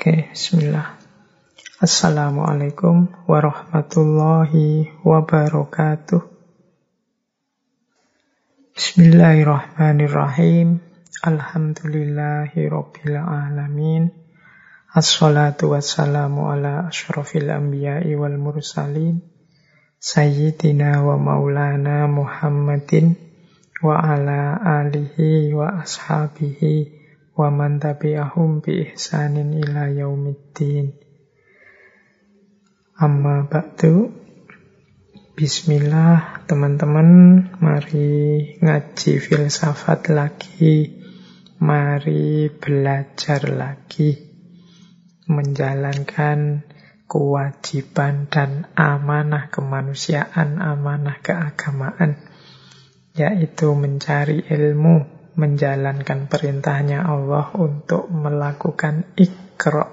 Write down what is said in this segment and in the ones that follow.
Oke, bismillah. Assalamualaikum warahmatullahi wabarakatuh. Bismillahirrahmanirrahim. Alhamdulillahi rabbil alamin. Assalatu wassalamu ala ashrafil anbiya'i wal mursalin. Sayyidina wa maulana Muhammadin wa ala alihi wa ashabihi wa man tabi'ahum bi ihsanin ila yaumiddin. Amma ba'du. Bismillah teman-teman, mari ngaji filsafat lagi. Mari belajar lagi. Menjalankan kewajiban dan amanah kemanusiaan, amanah keagamaan, yaitu mencari ilmu, menjalankan perintahnya Allah untuk melakukan ikro.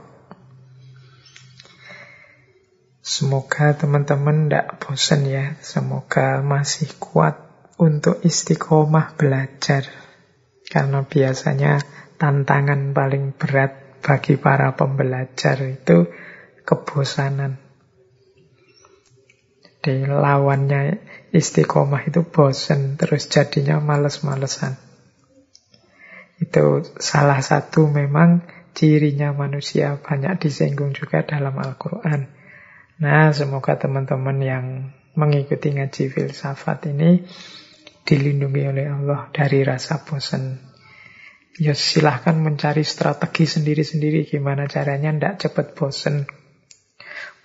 Semoga teman-teman tidak bosan ya. Semoga masih kuat untuk istiqomah belajar. Karena biasanya tantangan paling berat bagi para pembelajar itu kebosanan. Jadi lawannya istiqomah itu bosan, terus jadinya males-malesan. Itu salah satu memang cirinya manusia banyak disinggung juga dalam Al-Quran. Nah, semoga teman-teman yang mengikuti ngaji filsafat ini dilindungi oleh Allah dari rasa bosan. Ya silahkan mencari strategi sendiri-sendiri gimana caranya ndak cepat bosan.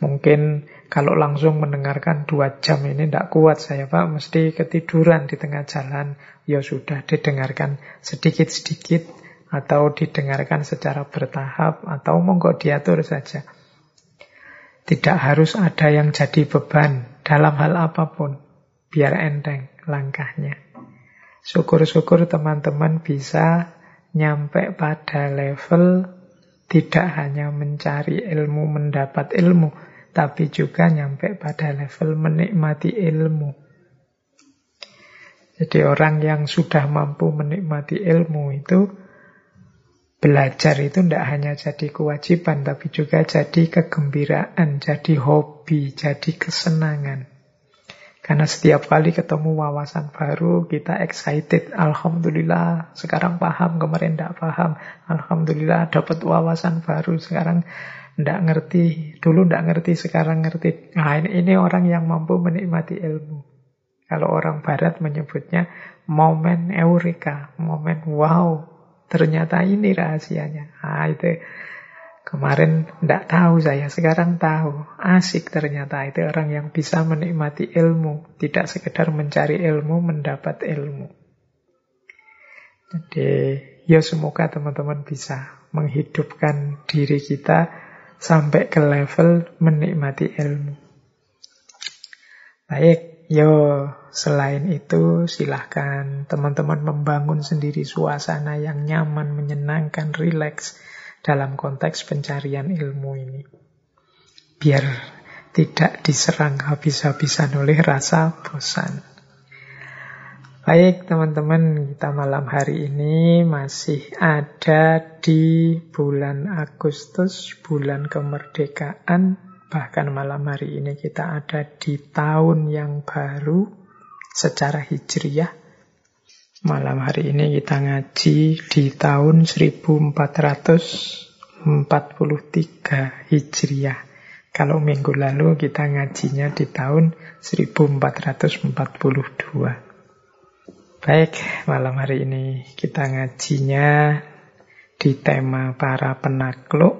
Mungkin kalau langsung mendengarkan dua jam ini tidak kuat saya Pak, mesti ketiduran di tengah jalan. Ya sudah didengarkan sedikit-sedikit atau didengarkan secara bertahap atau monggo diatur saja. Tidak harus ada yang jadi beban dalam hal apa pun. Biar enteng langkahnya. Syukur-syukur teman-teman bisa nyampe pada level tidak hanya mencari ilmu, mendapat ilmu, tapi juga nyampe pada level menikmati ilmu. Jadi orang yang sudah mampu menikmati ilmu itu belajar itu tidak hanya jadi kewajiban, tapi juga jadi kegembiraan, jadi hobi, jadi kesenangan. Karena setiap kali ketemu wawasan baru, kita excited. Alhamdulillah, sekarang paham, kemarin tidak paham. Alhamdulillah, dapat wawasan baru. Sekarang tidak ngerti, dulu tidak ngerti, sekarang ngerti. Nah, ini, ini orang yang mampu menikmati ilmu. Kalau orang barat menyebutnya momen eureka, momen wow, ternyata ini rahasianya. Nah, itu kemarin tidak tahu saya, sekarang tahu. Asik ternyata itu orang yang bisa menikmati ilmu, tidak sekedar mencari ilmu, mendapat ilmu. Jadi, ya semoga teman-teman bisa menghidupkan diri kita sampai ke level menikmati ilmu. Baik, yo selain itu silahkan teman-teman membangun sendiri suasana yang nyaman, menyenangkan, rileks dalam konteks pencarian ilmu ini. Biar tidak diserang habis-habisan oleh rasa bosan. Baik teman-teman, kita malam hari ini masih ada di bulan Agustus, bulan kemerdekaan. Bahkan malam hari ini kita ada di tahun yang baru secara hijriyah. Malam hari ini kita ngaji di tahun 1443 hijriyah. Kalau minggu lalu kita ngajinya di tahun 1442. Baik, malam hari ini kita ngajinya di tema para penakluk.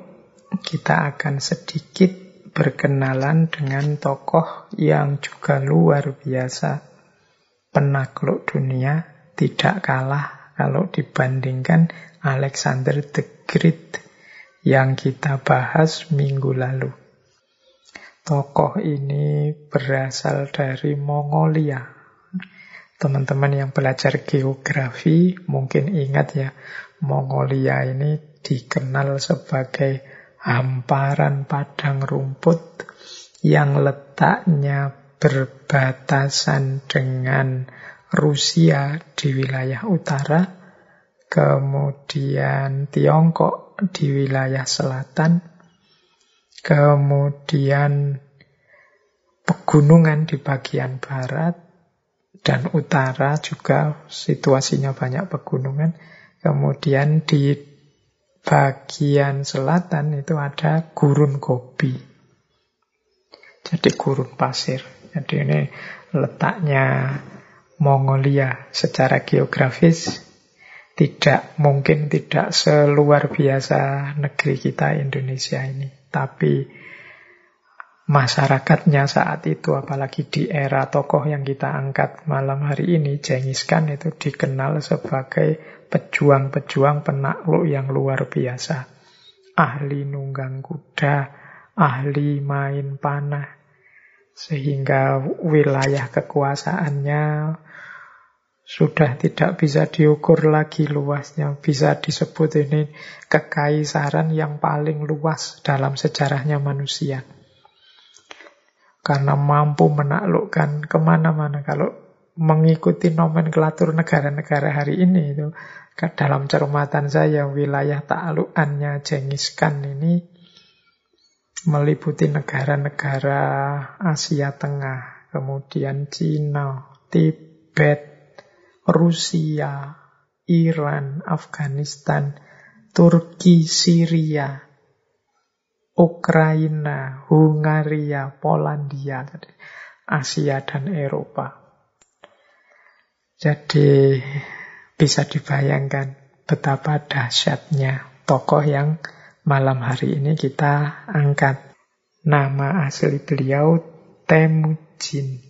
Kita akan sedikit berkenalan dengan tokoh yang juga luar biasa. Penakluk dunia tidak kalah kalau dibandingkan Alexander the Great yang kita bahas minggu lalu. Tokoh ini berasal dari Mongolia, Teman-teman yang belajar geografi mungkin ingat ya, Mongolia ini dikenal sebagai hamparan padang rumput yang letaknya berbatasan dengan Rusia di wilayah utara, kemudian Tiongkok di wilayah selatan, kemudian pegunungan di bagian barat dan utara juga situasinya banyak pegunungan. Kemudian di bagian selatan itu ada gurun gobi. Jadi gurun pasir. Jadi ini letaknya Mongolia secara geografis tidak mungkin tidak seluar biasa negeri kita Indonesia ini. Tapi masyarakatnya saat itu, apalagi di era tokoh yang kita angkat malam hari ini, Genghis Khan itu dikenal sebagai pejuang-pejuang penakluk yang luar biasa. Ahli nunggang kuda, ahli main panah, sehingga wilayah kekuasaannya sudah tidak bisa diukur lagi luasnya. Bisa disebut ini kekaisaran yang paling luas dalam sejarahnya manusia. Karena mampu menaklukkan ke mana-mana. Kalau mengikuti nomenklatur negara-negara hari ini itu dalam cermatan saya wilayah taklukannya Genghis Khan ini meliputi negara-negara Asia Tengah, kemudian Cina, Tibet, Rusia, Iran, Afghanistan, Turki, Syria, Ukraina, Hungaria, Polandia, Asia dan Eropa. Jadi bisa dibayangkan betapa dahsyatnya tokoh yang malam hari ini kita angkat. Nama asli beliau Temujin.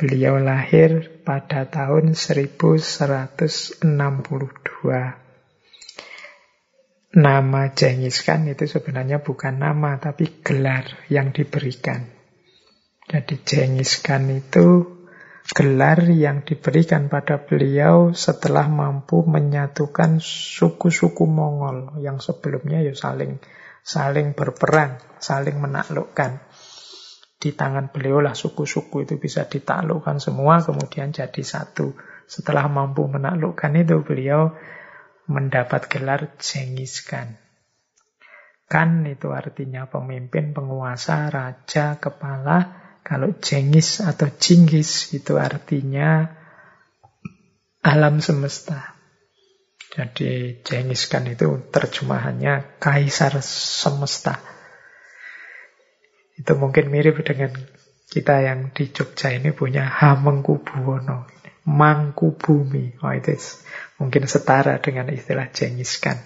Beliau lahir pada tahun 1162. Nama Genghis Khan itu sebenarnya bukan nama, tapi gelar yang diberikan. Jadi Genghis Khan itu gelar yang diberikan pada beliau setelah mampu menyatukan suku-suku Mongol yang sebelumnya ya saling saling berperang, saling menaklukkan di tangan beliau lah suku-suku itu bisa ditaklukkan semua kemudian jadi satu. Setelah mampu menaklukkan itu beliau mendapat gelar Genghis Khan. Khan itu artinya pemimpin, penguasa, raja, kepala. Kalau Genghis atau Jinggis itu artinya alam semesta. Jadi Genghis Khan itu terjemahannya kaisar semesta. Itu mungkin mirip dengan kita yang di Jogja ini punya Hamengkubuwono, Mangkubumi. Oh, itu mungkin setara dengan istilah Genghis Khan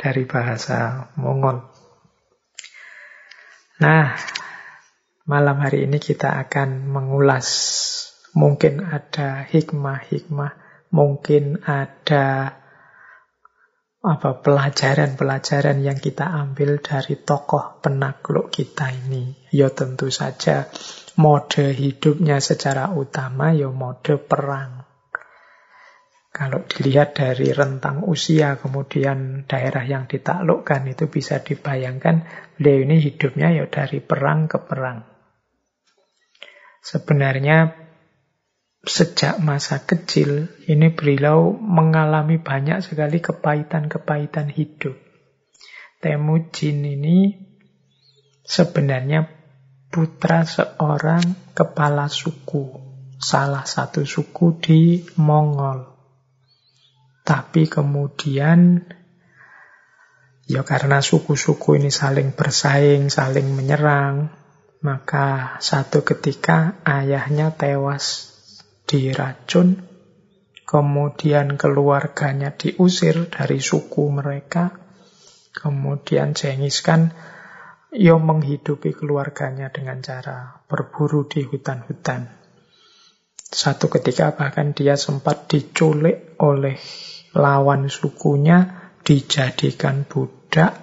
dari bahasa Mongol. Nah, malam hari ini kita akan mengulas mungkin ada hikmah-hikmah, mungkin ada apa pelajaran-pelajaran yang kita ambil dari tokoh penakluk kita ini? Ya tentu saja mode hidupnya secara utama ya mode perang. Kalau dilihat dari rentang usia kemudian daerah yang ditaklukkan itu bisa dibayangkan beliau ini hidupnya ya dari perang ke perang. Sebenarnya sejak masa kecil ini beliau mengalami banyak sekali kepahitan-kepahitan hidup. Temujin ini sebenarnya putra seorang kepala suku, salah satu suku di Mongol. Tapi kemudian ya karena suku-suku ini saling bersaing, saling menyerang, maka satu ketika ayahnya tewas diracun, kemudian keluarganya diusir dari suku mereka, kemudian Genghis Khan yo menghidupi keluarganya dengan cara berburu di hutan-hutan. Satu ketika bahkan dia sempat diculik oleh lawan sukunya, dijadikan budak,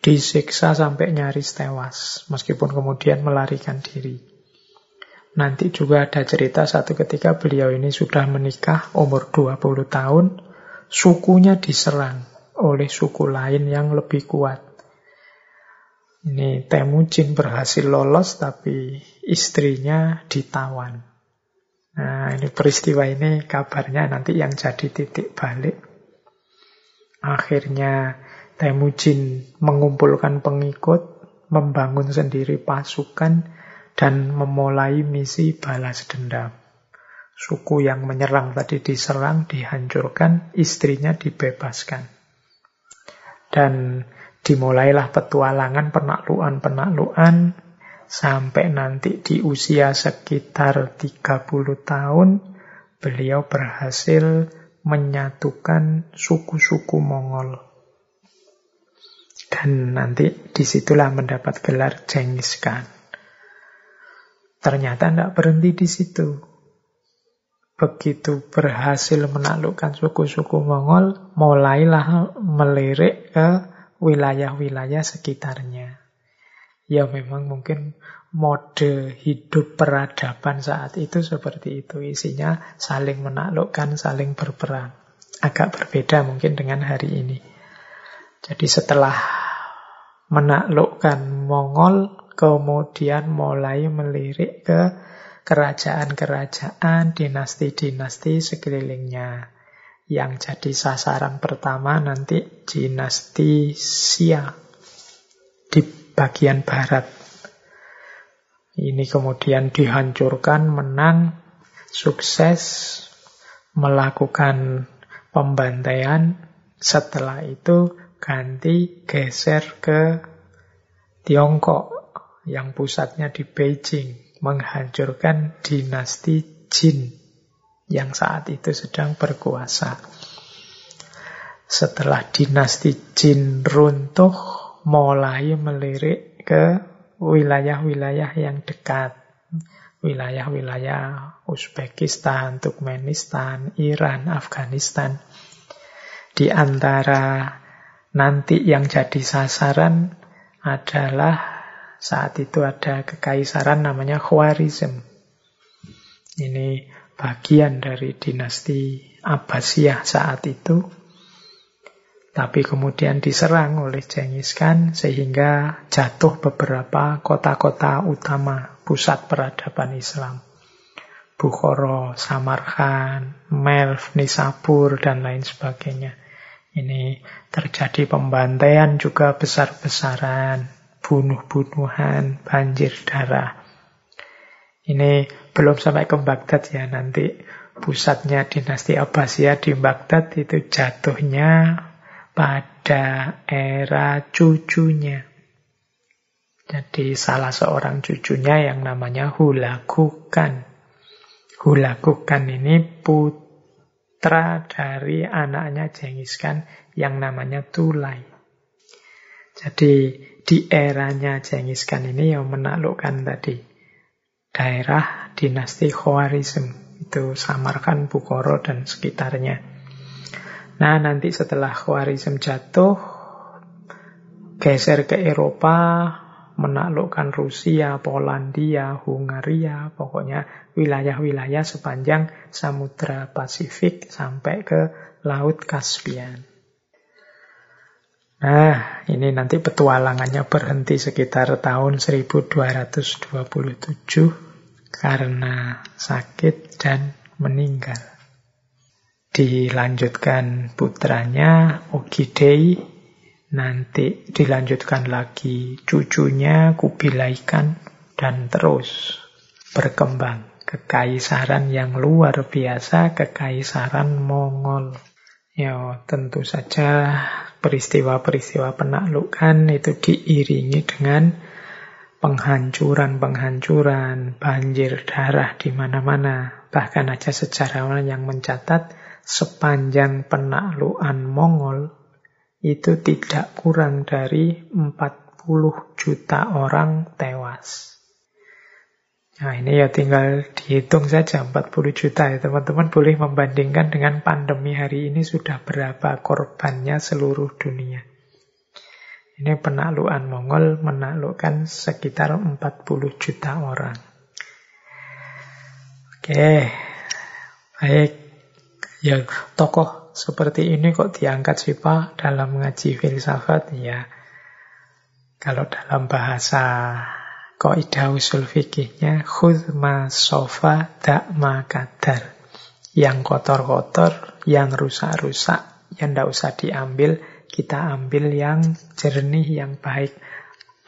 disiksa sampai nyaris tewas, meskipun kemudian melarikan diri. Nanti juga ada cerita satu ketika beliau ini sudah menikah umur 20 tahun, sukunya diserang oleh suku lain yang lebih kuat. Ini Temujin berhasil lolos tapi istrinya ditawan. Nah ini peristiwa ini kabarnya nanti yang jadi titik balik. Akhirnya Temujin mengumpulkan pengikut, membangun sendiri pasukan, dan memulai misi balas dendam. Suku yang menyerang tadi diserang, dihancurkan, istrinya dibebaskan. Dan dimulailah petualangan, penaklukan-penaklukan, sampai nanti di usia sekitar 30 tahun, beliau berhasil menyatukan suku-suku Mongol. Dan nanti di situlah mendapat gelar Genghis Khan. Ternyata tidak berhenti di situ. Begitu berhasil menaklukkan suku-suku Mongol, mulailah melirik ke wilayah-wilayah sekitarnya. Ya memang mungkin mode hidup peradaban saat itu seperti itu. Isinya saling menaklukkan, saling berperang. Agak berbeda mungkin dengan hari ini. Jadi setelah menaklukkan Mongol, kemudian mulai melirik ke kerajaan-kerajaan, dinasti-dinasti sekelilingnya. Yang jadi sasaran pertama nanti dinasti Xia di bagian barat. Ini kemudian dihancurkan, menang, sukses, melakukan pembantaian. Setelah itu ganti geser ke Tiongkok yang pusatnya di Beijing menghancurkan dinasti Jin yang saat itu sedang berkuasa. Setelah dinasti Jin runtuh, mulai melirik ke wilayah-wilayah yang dekat. Wilayah-wilayah Uzbekistan, Turkmenistan, Iran, Afghanistan. Di antara Nanti yang jadi sasaran adalah saat itu ada kekaisaran namanya Khwarizm. Ini bagian dari dinasti Abbasiyah saat itu. Tapi kemudian diserang oleh Genghis Khan sehingga jatuh beberapa kota-kota utama pusat peradaban Islam. Bukhara, Samarkand, Melv, Nisabur, dan lain sebagainya. Ini terjadi pembantaian juga besar-besaran, bunuh-bunuhan, banjir darah. Ini belum sampai ke Baghdad ya, nanti pusatnya dinasti Abbasiyah di Baghdad itu jatuhnya pada era cucunya. Jadi salah seorang cucunya yang namanya Hulagukan. Hulagukan ini putra dari anaknya Genghis Khan yang namanya Tulai. Jadi di eranya Genghis Khan ini yang menaklukkan tadi daerah dinasti Khwarizm itu Samarkand, Bukhara dan sekitarnya. Nah nanti setelah Khwarizm jatuh geser ke Eropa menaklukkan Rusia, Polandia, Hungaria, pokoknya wilayah-wilayah sepanjang Samudra Pasifik sampai ke Laut Kaspian. Nah, ini nanti petualangannya berhenti sekitar tahun 1227 karena sakit dan meninggal. Dilanjutkan putranya Ogidei Nanti dilanjutkan lagi cucunya Kubilai Khan dan terus berkembang. Kekaisaran yang luar biasa, kekaisaran Mongol. Ya, tentu saja peristiwa-peristiwa penaklukan itu diiringi dengan penghancuran-penghancuran, banjir darah di mana-mana. Bahkan aja sejarawan yang mencatat sepanjang penaklukan Mongol itu tidak kurang dari 40 juta orang tewas. Nah ini ya tinggal dihitung saja 40 juta ya teman-teman boleh membandingkan dengan pandemi hari ini sudah berapa korbannya seluruh dunia. Ini penaklukan Mongol menaklukkan sekitar 40 juta orang. Oke, baik. Ya tokoh seperti ini kok diangkat sih Pak dalam ngaji filsafat? Ya, kalau dalam bahasa kaidah usul fikihnya, khud ma sofa dak ma Yang kotor-kotor, yang rusak-rusak, yang tidak usah diambil, kita ambil yang jernih, yang baik.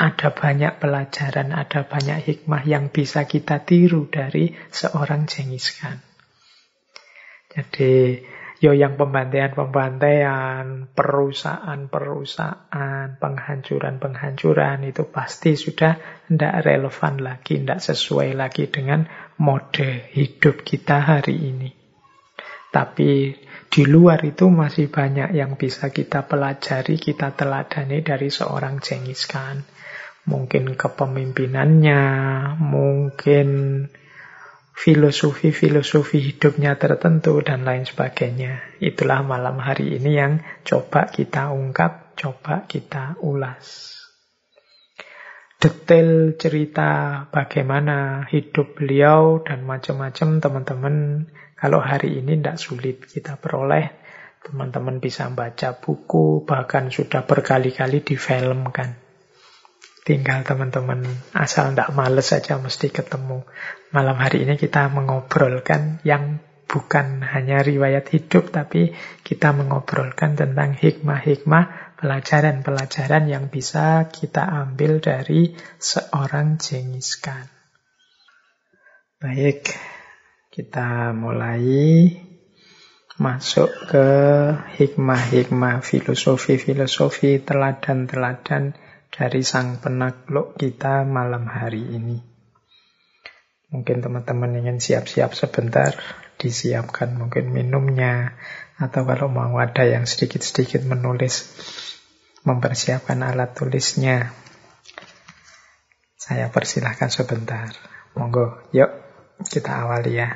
Ada banyak pelajaran, ada banyak hikmah yang bisa kita tiru dari seorang Genghis Khan. Jadi Yo yang pembantaian-pembantaian, perusahaan-perusahaan, penghancuran-penghancuran itu pasti sudah tidak relevan lagi, tidak sesuai lagi dengan mode hidup kita hari ini. Tapi di luar itu masih banyak yang bisa kita pelajari, kita teladani dari seorang Genghis. Mungkin kepemimpinannya, mungkin filosofi-filosofi hidupnya tertentu dan lain sebagainya. Itulah malam hari ini yang coba kita ungkap, coba kita ulas. Detail cerita bagaimana hidup beliau dan macam-macam teman-teman kalau hari ini tidak sulit kita peroleh. Teman-teman bisa baca buku, bahkan sudah berkali-kali difilmkan. Tinggal teman-teman asal tidak males saja mesti ketemu. Malam hari ini kita mengobrolkan yang bukan hanya riwayat hidup, tapi kita mengobrolkan tentang hikmah-hikmah, pelajaran-pelajaran yang bisa kita ambil dari seorang Genghis Khan. Baik, kita mulai masuk ke hikmah-hikmah filosofi-filosofi, teladan-teladan dari sang penakluk kita malam hari ini. Mungkin teman-teman ingin siap-siap sebentar, disiapkan mungkin minumnya, atau kalau mau ada yang sedikit-sedikit menulis, mempersiapkan alat tulisnya. Saya persilahkan sebentar. Monggo, yuk kita awali ya.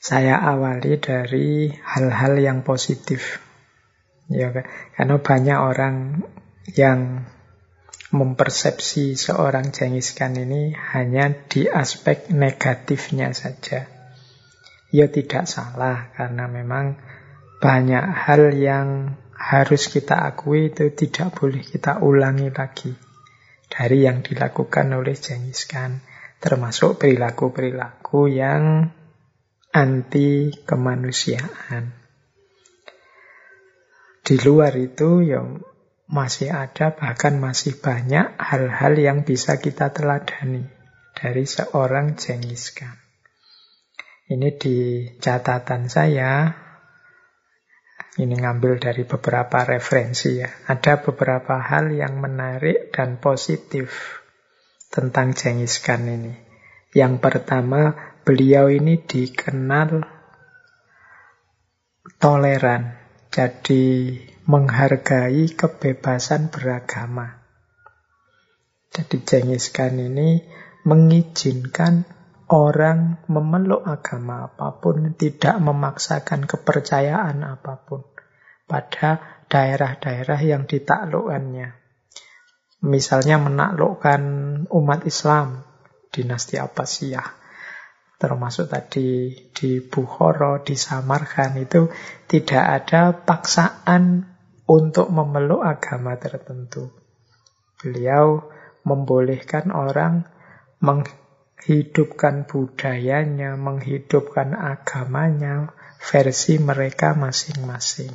Saya awali dari hal-hal yang positif. Ya, karena banyak orang yang mempersepsi seorang Genghis ini hanya di aspek negatifnya saja. Ya tidak salah karena memang banyak hal yang harus kita akui itu tidak boleh kita ulangi lagi dari yang dilakukan oleh Genghis termasuk perilaku-perilaku yang anti kemanusiaan. Di luar itu yang masih ada, bahkan masih banyak hal-hal yang bisa kita teladani dari seorang Genghis Khan. Ini di catatan saya, ini ngambil dari beberapa referensi ya. Ada beberapa hal yang menarik dan positif tentang Genghis Khan ini. Yang pertama, beliau ini dikenal toleran. Jadi menghargai kebebasan beragama. Jadi Genghis Khan ini mengizinkan orang memeluk agama apa pun, tidak memaksakan kepercayaan apa pun pada daerah-daerah yang ditaklukkannya. Misalnya menaklukkan umat Islam, dinasti Abbasiyah termasuk tadi di Bukhara, di Samarkand itu tidak ada paksaan untuk memeluk agama tertentu. Beliau membolehkan orang menghidupkan budayanya, menghidupkan agamanya, versi mereka masing-masing.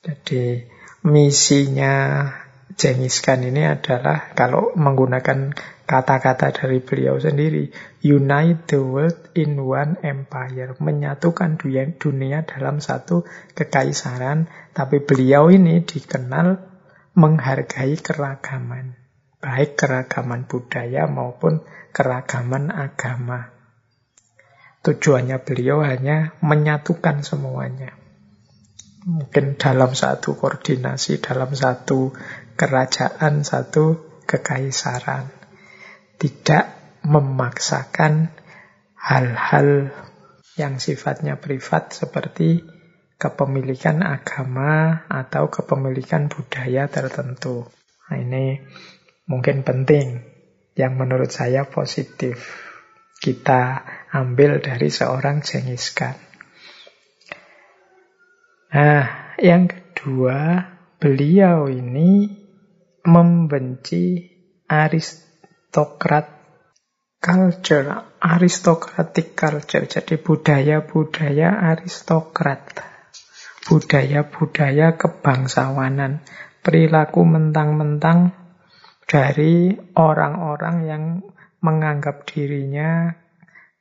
Jadi misinya Genghis Khan ini adalah kalau menggunakan kata-kata dari beliau sendiri, unite the world in one empire, menyatukan dunia dalam satu kekaisaran, tapi beliau ini dikenal menghargai keragaman, baik keragaman budaya maupun keragaman agama. Tujuannya beliau hanya menyatukan semuanya. Mungkin dalam satu koordinasi, dalam satu kerajaan, satu kekaisaran tidak memaksakan hal-hal yang sifatnya privat seperti kepemilikan agama atau kepemilikan budaya tertentu. Nah, ini mungkin penting yang menurut saya positif kita ambil dari seorang Genghis Khan. Nah, yang kedua, beliau ini membenci Arist aristokrat culture, aristocratic culture. Jadi budaya-budaya aristokrat. budaya-budaya kebangsawanan, perilaku mentang-mentang dari orang-orang yang menganggap dirinya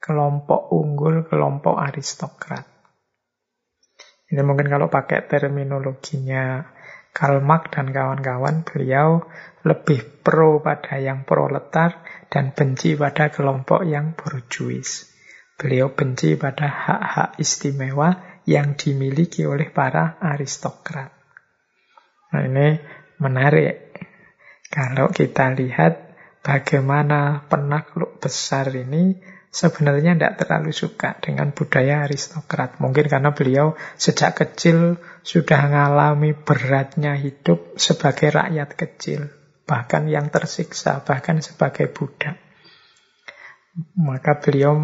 kelompok unggul, kelompok aristokrat. Ini mungkin kalau pakai terminologinya Karl Marx dan kawan-kawan, beliau lebih pro pada yang proletar dan benci pada kelompok yang borjuis. Beliau benci pada hak-hak istimewa yang dimiliki oleh para aristokrat. Nah ini menarik. Kalau kita lihat bagaimana penakluk besar ini sebenarnya tidak terlalu suka dengan budaya aristokrat. Mungkin karena beliau sejak kecil sudah mengalami beratnya hidup sebagai rakyat kecil. Bahkan yang tersiksa, bahkan sebagai budak. Maka beliau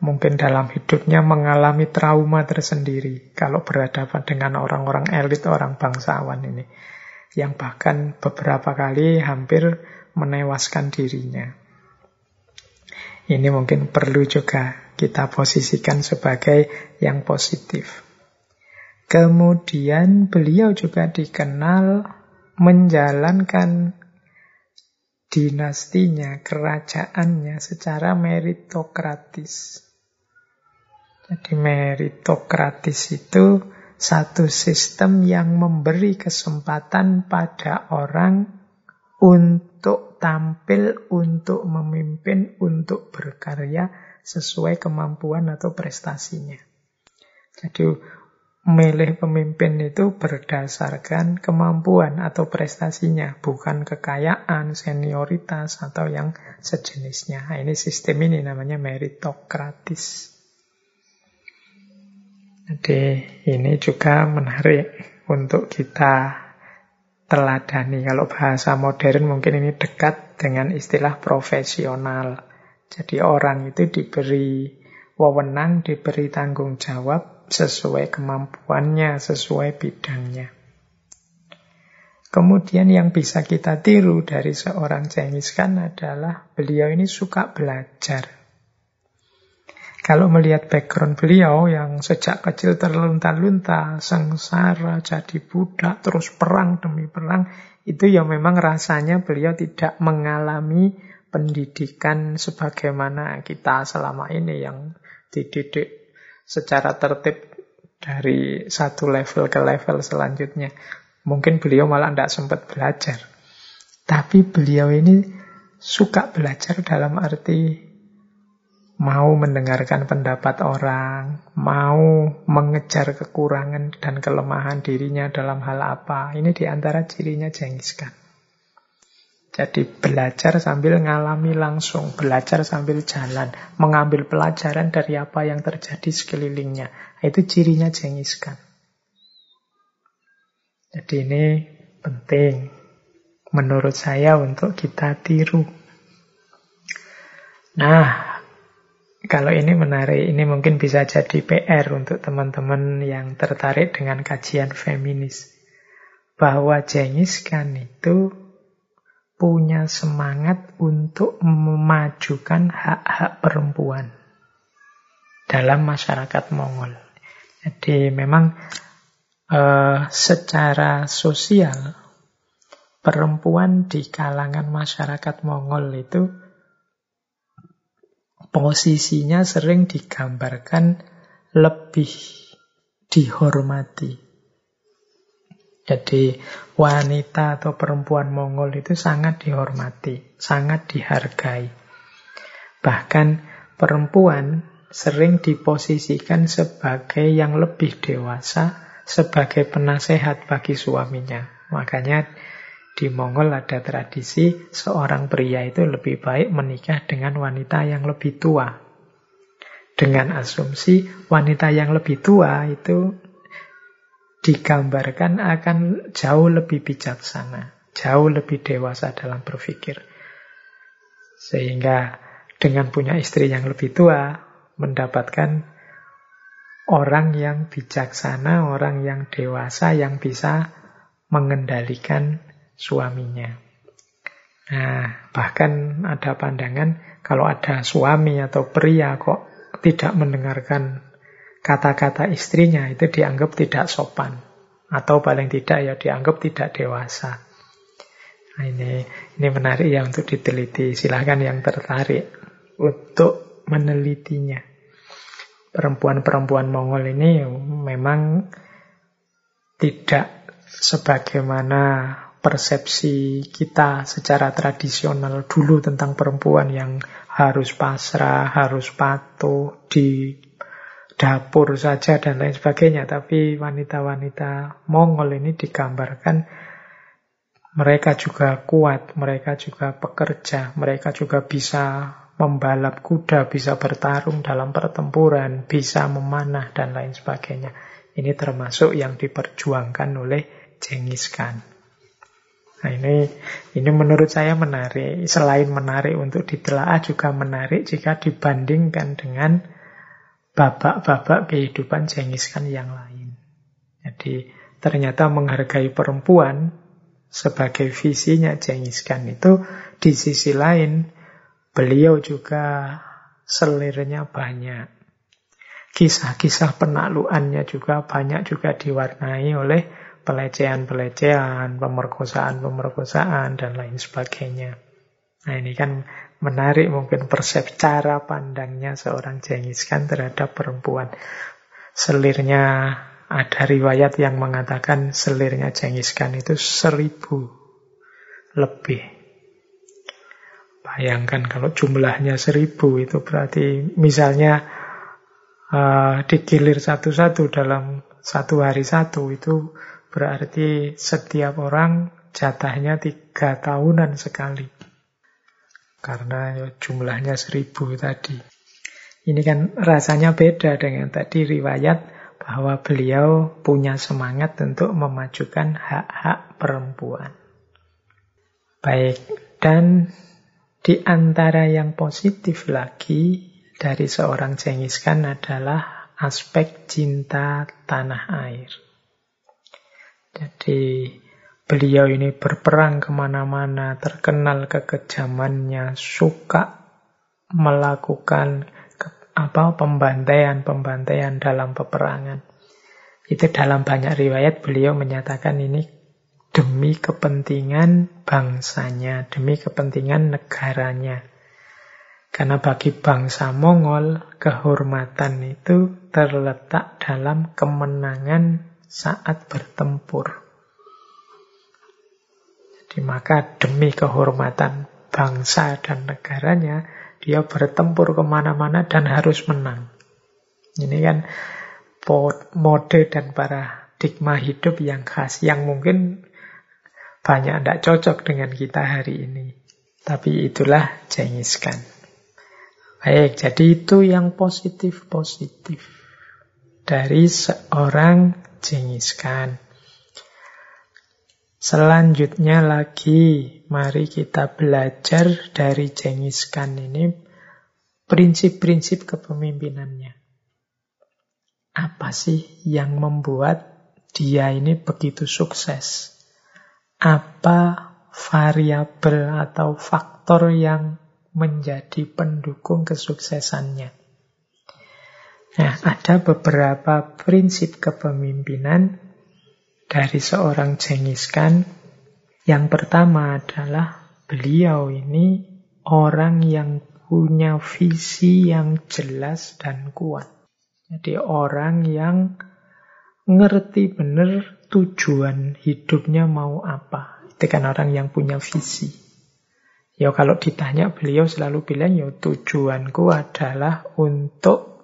mungkin dalam hidupnya mengalami trauma tersendiri kalau berhadapan dengan orang-orang elit, orang bangsawan ini. Yang bahkan beberapa kali hampir menewaskan dirinya. Ini mungkin perlu juga kita posisikan sebagai yang positif. Kemudian beliau juga dikenal menjalankan dinastinya, kerajaannya secara meritokratis. Jadi meritokratis itu satu sistem yang memberi kesempatan pada orang untuk tampil, untuk memimpin, untuk berkarya sesuai kemampuan atau prestasinya. Jadi memilih pemimpin itu berdasarkan kemampuan atau prestasinya, bukan kekayaan, senioritas, atau yang sejenisnya. Nah, ini sistem ini namanya meritokratis. Jadi ini juga menarik untuk kita teladani. Kalau bahasa modern mungkin ini dekat dengan istilah profesional. Jadi orang itu diberi wewenang, diberi tanggung jawab sesuai kemampuannya, sesuai bidangnya. Kemudian yang bisa kita tiru dari seorang Cengiz Khan adalah beliau ini suka belajar. Kalau melihat background beliau yang sejak kecil terlunta-lunta, sengsara, jadi budak, terus perang demi perang, itu ya memang rasanya beliau tidak mengalami pendidikan sebagaimana kita selama ini yang dididik secara tertib dari satu level ke level selanjutnya. Mungkin beliau malah tidak sempat belajar. Tapi beliau ini suka belajar dalam arti mau mendengarkan pendapat orang, mau mengejar kekurangan dan kelemahan dirinya dalam hal apa. Ini di antara cirinya jengiskan. Jadi belajar sambil ngalami langsung, belajar sambil jalan, mengambil pelajaran dari apa yang terjadi sekelilingnya. Itu cirinya jengiskan. Jadi ini penting menurut saya untuk kita tiru. Nah, kalau ini menarik, ini mungkin bisa jadi PR untuk teman-teman yang tertarik dengan kajian feminis. Bahwa Jengis Khan itu punya semangat untuk memajukan hak-hak perempuan dalam masyarakat Mongol. Jadi memang eh, secara sosial perempuan di kalangan masyarakat Mongol itu posisinya sering digambarkan lebih dihormati. Jadi wanita atau perempuan Mongol itu sangat dihormati, sangat dihargai. Bahkan perempuan sering diposisikan sebagai yang lebih dewasa, sebagai penasehat bagi suaminya. Makanya di Mongol ada tradisi seorang pria itu lebih baik menikah dengan wanita yang lebih tua. Dengan asumsi wanita yang lebih tua itu digambarkan akan jauh lebih bijaksana, jauh lebih dewasa dalam berpikir. Sehingga dengan punya istri yang lebih tua, mendapatkan orang yang bijaksana, orang yang dewasa, yang bisa mengendalikan suaminya. Nah, bahkan ada pandangan kalau ada suami atau pria kok tidak mendengarkan kata-kata istrinya itu dianggap tidak sopan. Atau paling tidak ya dianggap tidak dewasa. Nah, ini ini menarik ya untuk diteliti. Silahkan yang tertarik untuk menelitinya. Perempuan-perempuan Mongol ini memang tidak sebagaimana persepsi kita secara tradisional dulu tentang perempuan yang harus pasrah, harus patuh, di dapur saja dan lain sebagainya. Tapi wanita-wanita Mongol ini digambarkan mereka juga kuat, mereka juga pekerja, mereka juga bisa membalap kuda, bisa bertarung dalam pertempuran, bisa memanah dan lain sebagainya. Ini termasuk yang diperjuangkan oleh Genghis Khan. Nah ini ini menurut saya menarik. Selain menarik untuk ditelaah juga menarik jika dibandingkan dengan babak-babak kehidupan Genghis Khan yang lain. Jadi ternyata menghargai perempuan sebagai visinya Genghis Khan itu di sisi lain beliau juga selirnya banyak. Kisah-kisah penaklukannya juga banyak juga diwarnai oleh pelecehan-pelecehan, pemerkosaan-pemerkosaan, dan lain sebagainya. Nah ini kan menarik mungkin persepsi cara pandangnya seorang Genghis Khan terhadap perempuan. Selirnya ada riwayat yang mengatakan selirnya Genghis Khan itu seribu lebih. Bayangkan kalau jumlahnya seribu itu berarti misalnya uh, digilir satu-satu dalam satu hari satu itu berarti setiap orang jatahnya tiga tahunan sekali karena ya jumlahnya seribu tadi. Ini kan rasanya beda dengan tadi riwayat bahwa beliau punya semangat untuk memajukan hak-hak perempuan. Baik, dan di antara yang positif lagi dari seorang Genghis Khan adalah aspek cinta tanah air. Jadi Beliau ini berperang ke mana-mana, terkenal kekejamannya, suka melakukan ke, apa pembantaian-pembantaian dalam peperangan. Itu dalam banyak riwayat beliau menyatakan ini demi kepentingan bangsanya, demi kepentingan negaranya. Karena bagi bangsa Mongol, kehormatan itu terletak dalam kemenangan saat bertempur. Jadi maka demi kehormatan bangsa dan negaranya, dia bertempur ke mana-mana dan harus menang. Ini kan mode dan paradigma hidup yang khas, yang mungkin banyak tidak cocok dengan kita hari ini. Tapi itulah Genghis Khan. Baik, jadi itu yang positif-positif dari seorang Genghis Khan. Selanjutnya lagi, mari kita belajar dari Genghis Khan ini prinsip-prinsip kepemimpinannya. Apa sih yang membuat dia ini begitu sukses? Apa variabel atau faktor yang menjadi pendukung kesuksesannya? Nah, ada beberapa prinsip kepemimpinan dari seorang Genghis Khan. Yang pertama adalah beliau ini orang yang punya visi yang jelas dan kuat. Jadi orang yang ngerti benar tujuan hidupnya mau apa. Itu kan orang yang punya visi. Ya kalau ditanya beliau selalu bilang ya tujuanku adalah untuk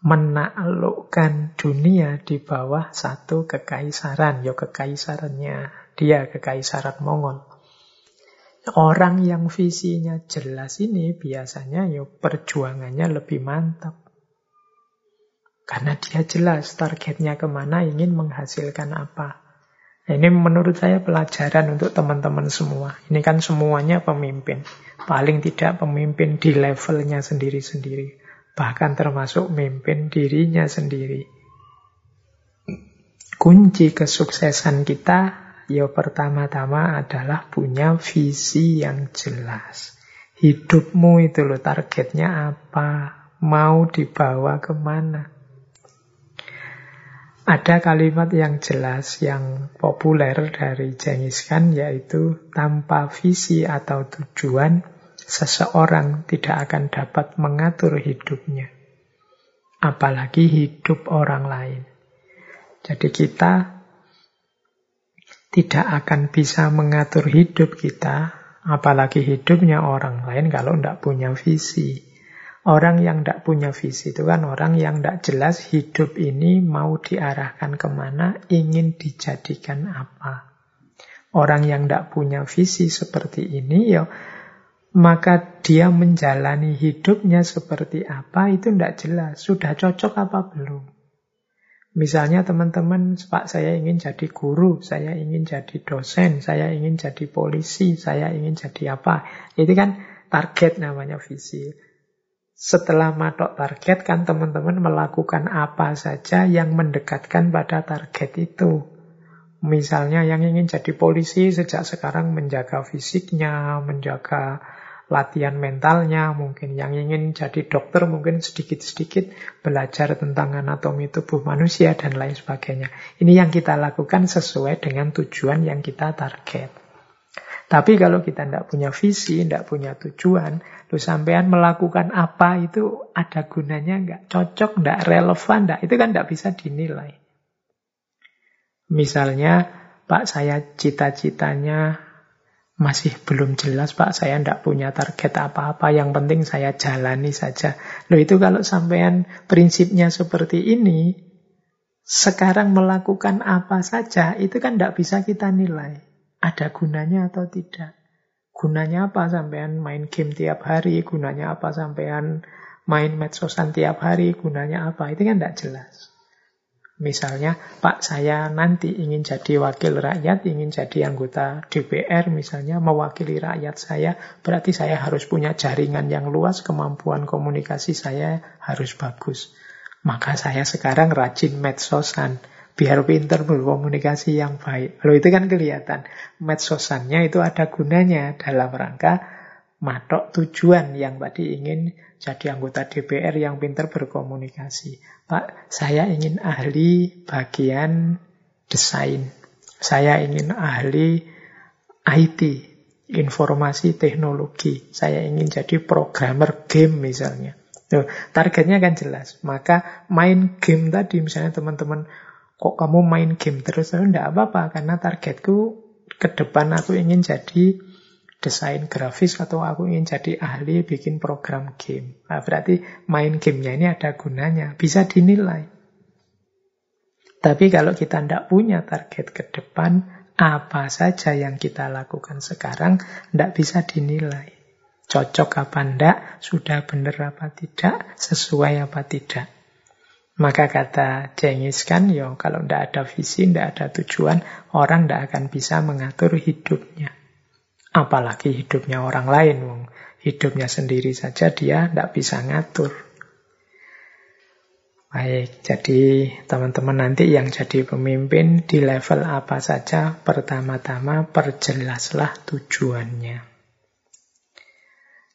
menaklukkan dunia di bawah satu kekaisaran. Ya kekaisarannya dia, kekaisaran Mongol. Orang yang visinya jelas ini biasanya ya perjuangannya lebih mantap. Karena dia jelas targetnya ke mana, ingin menghasilkan apa. Nah, ini menurut saya pelajaran untuk teman-teman semua. Ini kan semuanya pemimpin. Paling tidak pemimpin di levelnya sendiri-sendiri bahkan termasuk memimpin dirinya sendiri. Kunci kesuksesan kita, ya pertama-tama adalah punya visi yang jelas. Hidupmu itu loh targetnya apa, mau dibawa ke mana. Ada kalimat yang jelas, yang populer dari Genghis Khan, yaitu tanpa visi atau tujuan, seseorang tidak akan dapat mengatur hidupnya. Apalagi hidup orang lain. Jadi kita tidak akan bisa mengatur hidup kita, apalagi hidupnya orang lain kalau tidak punya visi. Orang yang tidak punya visi itu kan orang yang tidak jelas hidup ini mau diarahkan ke mana, ingin dijadikan apa. Orang yang tidak punya visi seperti ini, ya maka dia menjalani hidupnya seperti apa itu tidak jelas. Sudah cocok apa belum? Misalnya teman-teman, Pak saya ingin jadi guru, saya ingin jadi dosen, saya ingin jadi polisi, saya ingin jadi apa. Itu kan target namanya visi. Setelah matok target kan teman-teman melakukan apa saja yang mendekatkan pada target itu. Misalnya yang ingin jadi polisi sejak sekarang menjaga fisiknya, menjaga latihan mentalnya, mungkin yang ingin jadi dokter mungkin sedikit-sedikit belajar tentang anatomi tubuh manusia dan lain sebagainya. Ini yang kita lakukan sesuai dengan tujuan yang kita target. Tapi kalau kita tidak punya visi, tidak punya tujuan, lu sampean melakukan apa itu ada gunanya nggak? Cocok nggak? Relevan nggak? Itu kan tidak bisa dinilai. Misalnya, Pak saya cita-citanya masih belum jelas Pak, saya tidak punya target apa-apa, yang penting saya jalani saja. Loh itu kalau sampean prinsipnya seperti ini, sekarang melakukan apa saja, itu kan tidak bisa kita nilai ada gunanya atau tidak. Gunanya apa sampean main game tiap hari, gunanya apa sampean main medsosan tiap hari, gunanya apa, itu kan tidak jelas. Misalnya, Pak saya nanti ingin jadi wakil rakyat, ingin jadi anggota DPR misalnya, mewakili rakyat saya, berarti saya harus punya jaringan yang luas, kemampuan komunikasi saya harus bagus. Maka saya sekarang rajin medsosan biar pinter berkomunikasi yang baik. Lalu itu kan kelihatan. Medsosannya itu ada gunanya dalam rangka matok tujuan yang tadi ingin jadi anggota DPR yang pinter berkomunikasi. Pak, saya ingin ahli bagian desain. Saya ingin ahli IT, informasi teknologi. Saya ingin jadi programmer game misalnya. Tuh, targetnya kan jelas. Maka main game tadi misalnya teman-teman kok kamu main game terus? Enggak apa-apa, karena targetku ke depan aku ingin jadi desain grafis atau aku ingin jadi ahli bikin program game. Nah, berarti main gamenya ini ada gunanya, bisa dinilai. Tapi kalau kita tidak punya target ke depan, apa saja yang kita lakukan sekarang tidak bisa dinilai. Cocok apa enggak, sudah benar apa tidak, sesuai apa tidak. Maka kata Jengis kan, ya kalau tidak ada visi, tidak ada tujuan, orang tidak akan bisa mengatur hidupnya. Apalagi hidupnya orang lain. Wong. Hidupnya sendiri saja dia tidak bisa ngatur. Baik, jadi teman-teman nanti yang jadi pemimpin di level apa saja, pertama-tama perjelaslah tujuannya.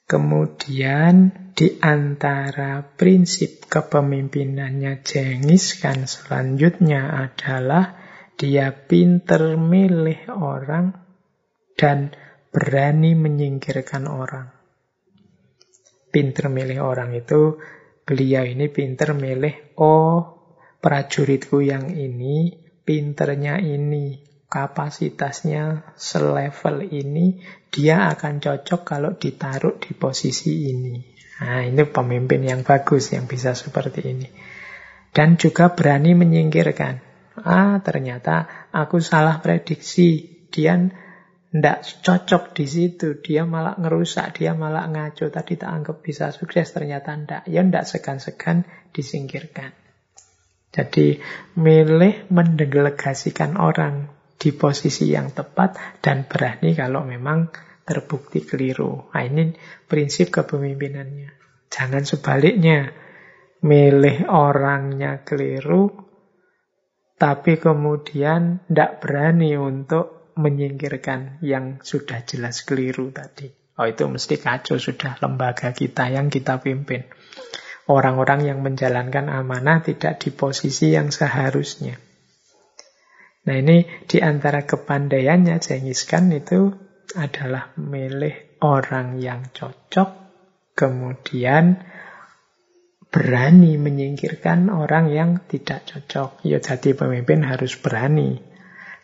Kemudian di antara prinsip kepemimpinannya Jengis kan selanjutnya adalah dia pinter milih orang dan berani menyingkirkan orang. Pinter milih orang itu beliau ini pinter milih, oh prajuritku yang ini, pinternya ini, kapasitasnya selevel ini, dia akan cocok kalau ditaruh di posisi ini. Nah, ini pemimpin yang bagus yang bisa seperti ini. Dan juga berani menyingkirkan. Ah, ternyata aku salah prediksi. Dia tidak cocok di situ. Dia malah ngerusak, dia malah ngaco. Tadi tak anggap bisa sukses, ternyata tidak. Ya tidak segan-segan disingkirkan. Jadi milih mendelegasikan orang di posisi yang tepat dan berani kalau memang terbukti keliru. Nah, ini prinsip kepemimpinannya. Jangan sebaliknya. Milih orangnya keliru, tapi kemudian tidak berani untuk menyingkirkan yang sudah jelas keliru tadi. Oh itu mesti kacau sudah lembaga kita yang kita pimpin. Orang-orang yang menjalankan amanah tidak di posisi yang seharusnya. Nah ini di antara kepandaiannya Genghis Khan itu adalah milih orang yang cocok, kemudian berani menyingkirkan orang yang tidak cocok. Ya jadi pemimpin harus berani.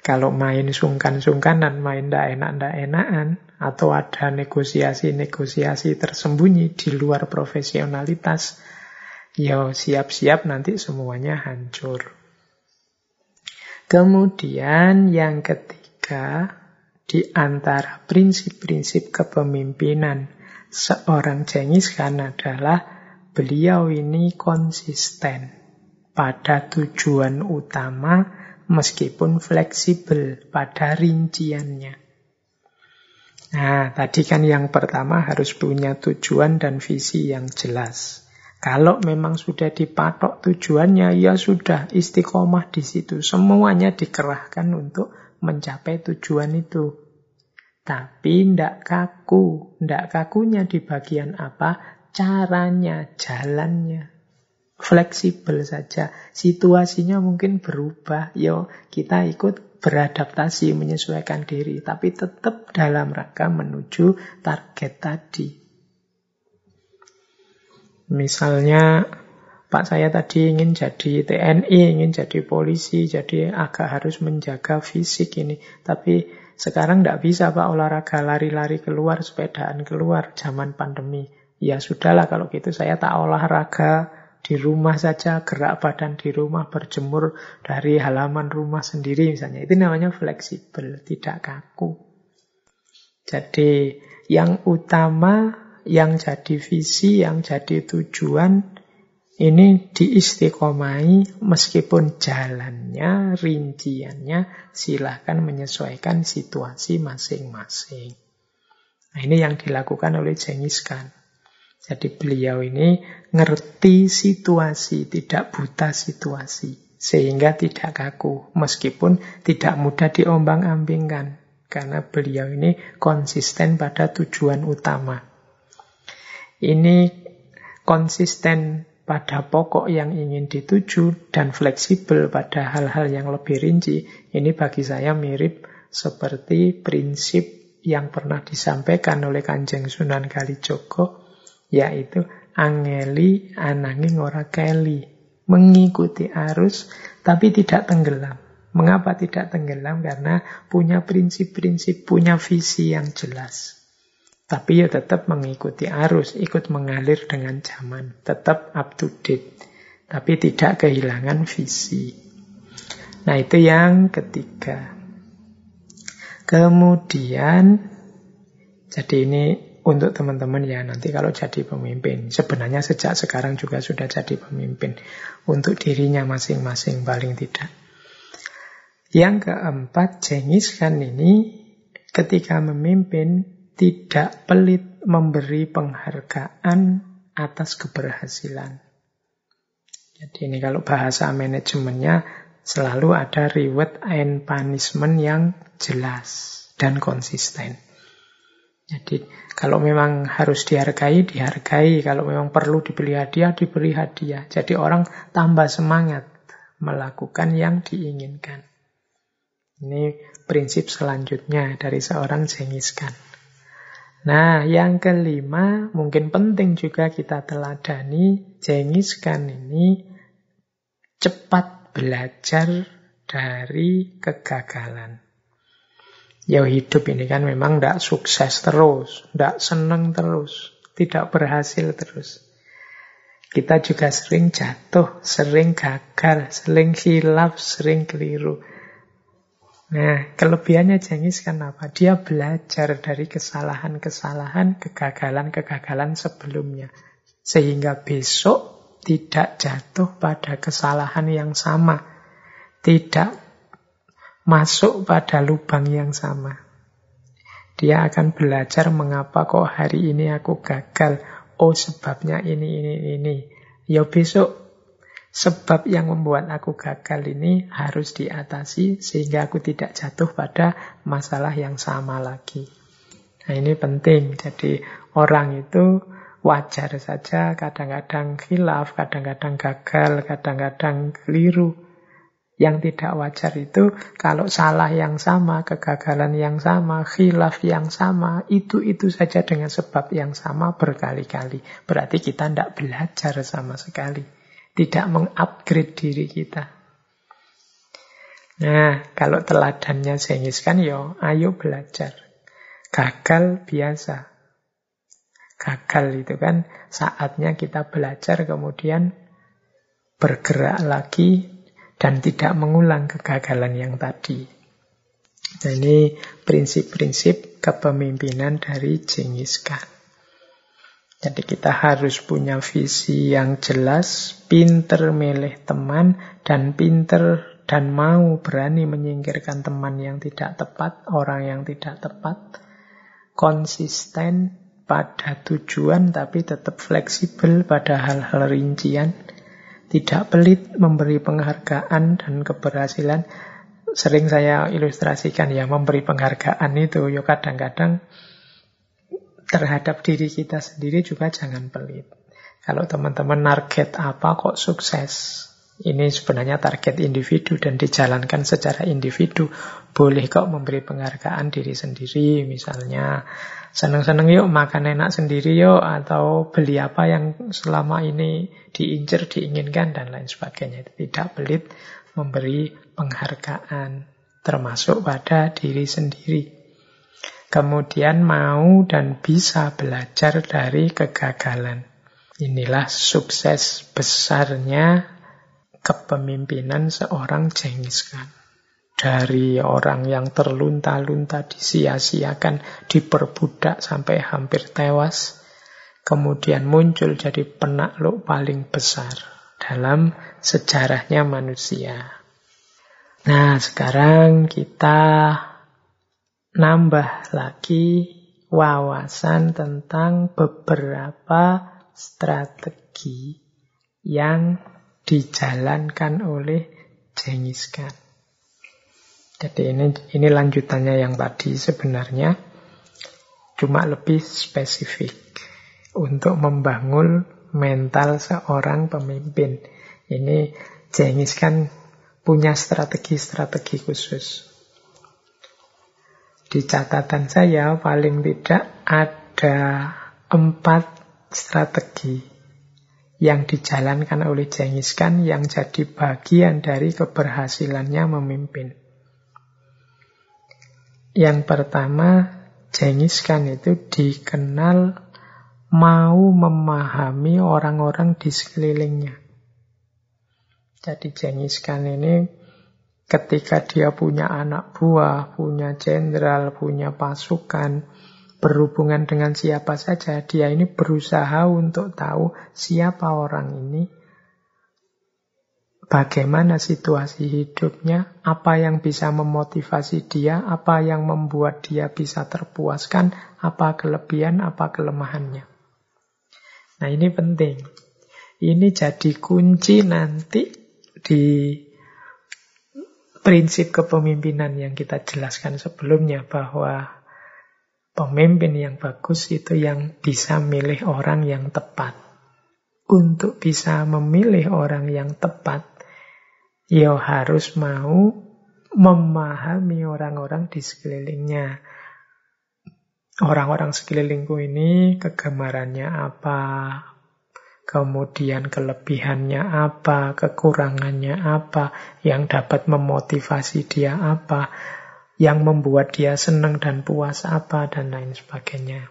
Kalau main sungkan-sungkanan, main ndak enak-ndak enakan, atau ada negosiasi-negosiasi tersembunyi di luar profesionalitas, ya siap-siap nanti semuanya hancur. Kemudian yang ketiga, di antara prinsip-prinsip kepemimpinan seorang Genghis Khan adalah beliau ini konsisten pada tujuan utama meskipun fleksibel pada rinciannya. Nah, tadi kan yang pertama harus punya tujuan dan visi yang jelas. Kalau memang sudah dipatok tujuannya, ya sudah istiqomah di situ. Semuanya dikerahkan untuk mencapai tujuan itu. Tapi ndak kaku. Ndak kakunya di bagian apa? caranya, jalannya. Fleksibel saja. Situasinya mungkin berubah. Yo, kita ikut beradaptasi, menyesuaikan diri. Tapi tetap dalam rangka menuju target tadi. Misalnya, Pak saya tadi ingin jadi TNI, ingin jadi polisi, jadi agak harus menjaga fisik ini. Tapi sekarang tidak bisa Pak olahraga lari-lari keluar, sepedaan keluar, zaman pandemi. Ya sudahlah kalau gitu saya tak olahraga di rumah saja, gerak badan di rumah, berjemur dari halaman rumah sendiri misalnya. Itu namanya fleksibel, tidak kaku. Jadi yang utama, yang jadi visi, yang jadi tujuan, ini diistiqomai meskipun jalannya, rinciannya silahkan menyesuaikan situasi masing-masing. Nah ini yang dilakukan oleh Genghis Khan. Jadi beliau ini ngerti situasi, tidak buta situasi. Sehingga tidak kaku, meskipun tidak mudah diombang-ambingkan. Karena beliau ini konsisten pada tujuan utama. Ini konsisten pada pokok yang ingin dituju dan fleksibel pada hal-hal yang lebih rinci. Ini bagi saya mirip seperti prinsip yang pernah disampaikan oleh Kanjeng Sunan Kalijogo yaitu angeli ananging ora keli, mengikuti arus tapi tidak tenggelam. Mengapa tidak tenggelam? Karena punya prinsip-prinsip, punya visi yang jelas. Tapi ya tetap mengikuti arus, ikut mengalir dengan zaman, tetap up to date. Tapi tidak kehilangan visi. Nah itu yang ketiga. Kemudian, jadi ini untuk teman-teman ya nanti kalau jadi pemimpin. Sebenarnya sejak sekarang juga sudah jadi pemimpin. Untuk dirinya masing-masing paling tidak. Yang keempat, Jengis Khan ini ketika memimpin tidak pelit memberi penghargaan atas keberhasilan. Jadi ini kalau bahasa manajemennya selalu ada reward and punishment yang jelas dan konsisten. Jadi kalau memang harus dihargai, dihargai. Kalau memang perlu dibeli hadiah, diberi hadiah. Jadi orang tambah semangat melakukan yang diinginkan. Ini prinsip selanjutnya dari seorang Genghis Khan. Nah, yang kelima, mungkin penting juga kita teladani, Genghis Khan ini cepat belajar dari kegagalan. Ya hidup ini kan memang tidak sukses terus, tidak senang terus, tidak berhasil terus. Kita juga sering jatuh, sering gagal, sering hilaf, sering keliru. Nah, kelebihannya Jengis kan apa? Dia belajar dari kesalahan-kesalahan, kegagalan-kegagalan sebelumnya. Sehingga besok tidak jatuh pada kesalahan yang sama. Tidak masuk pada lubang yang sama. Dia akan belajar mengapa kok hari ini aku gagal. Oh sebabnya ini, ini, ini. Ya besok sebab yang membuat aku gagal ini harus diatasi sehingga aku tidak jatuh pada masalah yang sama lagi. Nah ini penting. Jadi orang itu wajar saja kadang-kadang khilaf, kadang-kadang gagal, kadang-kadang keliru. Yang tidak wajar itu kalau salah yang sama, kegagalan yang sama, khilaf yang sama, itu-itu saja dengan sebab yang sama berkali-kali. Berarti kita tidak belajar sama sekali. Tidak mengupgrade diri kita. Nah, kalau teladannya Zengis kan yo, ayo belajar. Gagal biasa. Gagal itu kan saatnya kita belajar kemudian bergerak lagi dan tidak mengulang kegagalan yang tadi. Nah, ini prinsip-prinsip kepemimpinan dari Genghis Khan. Jadi kita harus punya visi yang jelas, pinter milih teman, dan pinter dan mau berani menyingkirkan teman yang tidak tepat, orang yang tidak tepat, konsisten pada tujuan tapi tetap fleksibel pada hal-hal rincian, tidak pelit memberi penghargaan dan keberhasilan. Sering saya ilustrasikan ya, memberi penghargaan itu, yo kadang-kadang terhadap diri kita sendiri juga jangan pelit. Kalau teman-teman target apa kok sukses? Ini sebenarnya target individu dan dijalankan secara individu. Boleh kok memberi penghargaan diri sendiri, misalnya seneng-seneng yuk makan enak sendiri yuk atau beli apa yang selama ini diincer, diinginkan dan lain sebagainya. Tidak pelit memberi penghargaan termasuk pada diri sendiri. Kemudian mau dan bisa belajar dari kegagalan. Inilah sukses besarnya kepemimpinan seorang Genghis Khan dari orang yang terlunta-lunta disia-siakan, diperbudak sampai hampir tewas, kemudian muncul jadi penakluk paling besar dalam sejarahnya manusia. Nah, sekarang kita nambah lagi wawasan tentang beberapa strategi yang dijalankan oleh Genghis Khan. Jadi ini ini lanjutannya yang tadi sebenarnya cuma lebih spesifik untuk membangun mental seorang pemimpin. Ini Jengis kan punya strategi-strategi khusus. Di catatan saya paling tidak ada empat strategi yang dijalankan oleh Jengis Khan yang jadi bagian dari keberhasilannya memimpin. Yang pertama, Genghis Khan itu dikenal mau memahami orang-orang di sekelilingnya. Jadi Genghis Khan ini ketika dia punya anak buah, punya jenderal, punya pasukan, berhubungan dengan siapa saja, dia ini berusaha untuk tahu siapa orang ini, bagaimana situasi hidupnya, apa yang bisa memotivasi dia, apa yang membuat dia bisa terpuaskan, apa kelebihan, apa kelemahannya. Nah ini penting. Ini jadi kunci nanti di prinsip kepemimpinan yang kita jelaskan sebelumnya bahwa pemimpin yang bagus itu yang bisa milih orang yang tepat. Untuk bisa memilih orang yang tepat, ya harus mau memahami orang-orang di sekelilingnya. Orang-orang sekelilingku ini kegemarannya apa, kemudian kelebihannya apa, kekurangannya apa, yang dapat memotivasi dia apa, yang membuat dia senang dan puas apa, dan lain sebagainya.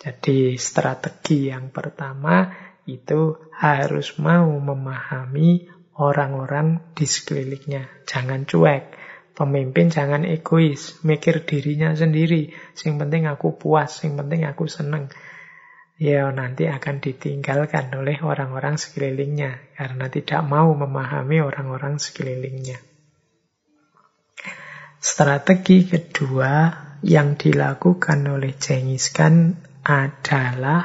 Jadi strategi yang pertama itu harus mau memahami orang-orang di sekelilingnya. Jangan cuek. Pemimpin jangan egois, mikir dirinya sendiri. Yang penting aku puas, yang penting aku seneng. Ya nanti akan ditinggalkan oleh orang-orang sekelilingnya karena tidak mau memahami orang-orang sekelilingnya. Strategi kedua yang dilakukan oleh Genghis Khan adalah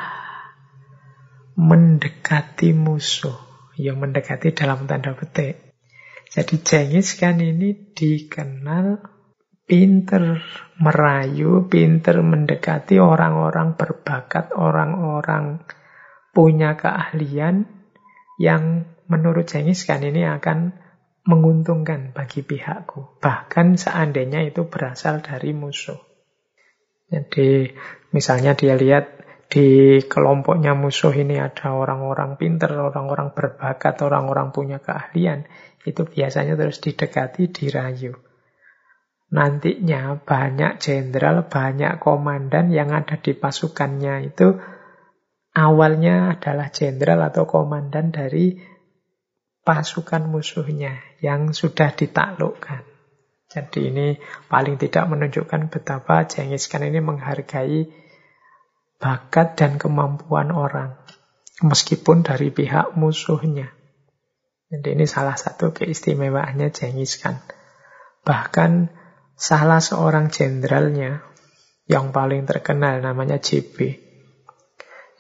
mendekati musuh yang mendekati dalam tanda petik. Jadi Jengis kan ini dikenal pinter merayu, pinter mendekati orang-orang berbakat, orang-orang punya keahlian yang menurut Jengis kan ini akan menguntungkan bagi pihakku. Bahkan seandainya itu berasal dari musuh. Jadi misalnya dia lihat di kelompoknya musuh ini ada orang-orang pinter, orang-orang berbakat, orang-orang punya keahlian. Itu biasanya terus didekati, dirayu. Nantinya banyak jenderal, banyak komandan yang ada di pasukannya itu awalnya adalah jenderal atau komandan dari pasukan musuhnya yang sudah ditaklukkan. Jadi ini paling tidak menunjukkan betapa Genghis Khan ini menghargai bakat dan kemampuan orang. Meskipun dari pihak musuhnya. Jadi ini salah satu keistimewaannya Genghis Khan. Bahkan salah seorang jenderalnya yang paling terkenal namanya JB.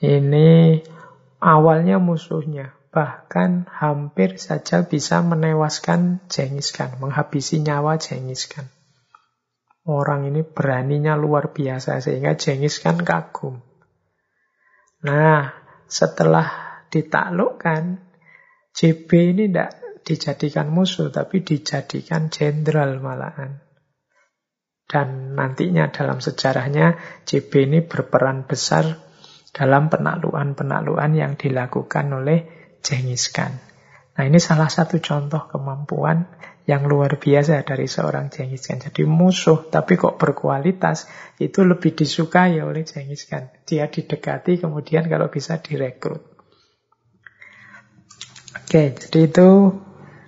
Ini awalnya musuhnya, bahkan hampir saja bisa menewaskan Genghis Khan, menghabisi nyawa Genghis Khan. Orang ini beraninya luar biasa sehingga Genghis Khan kagum. Nah, setelah ditaklukkan, JB ini tidak dijadikan musuh, tapi dijadikan jenderal malahan. Dan nantinya dalam sejarahnya, JB ini berperan besar dalam penaklukan-penaklukan yang dilakukan oleh Genghis Khan. Nah ini salah satu contoh kemampuan yang luar biasa dari seorang Genghis Khan. Jadi musuh tapi kok berkualitas itu lebih disukai oleh Genghis Khan. Dia didekati kemudian kalau bisa direkrut. Oke, jadi itu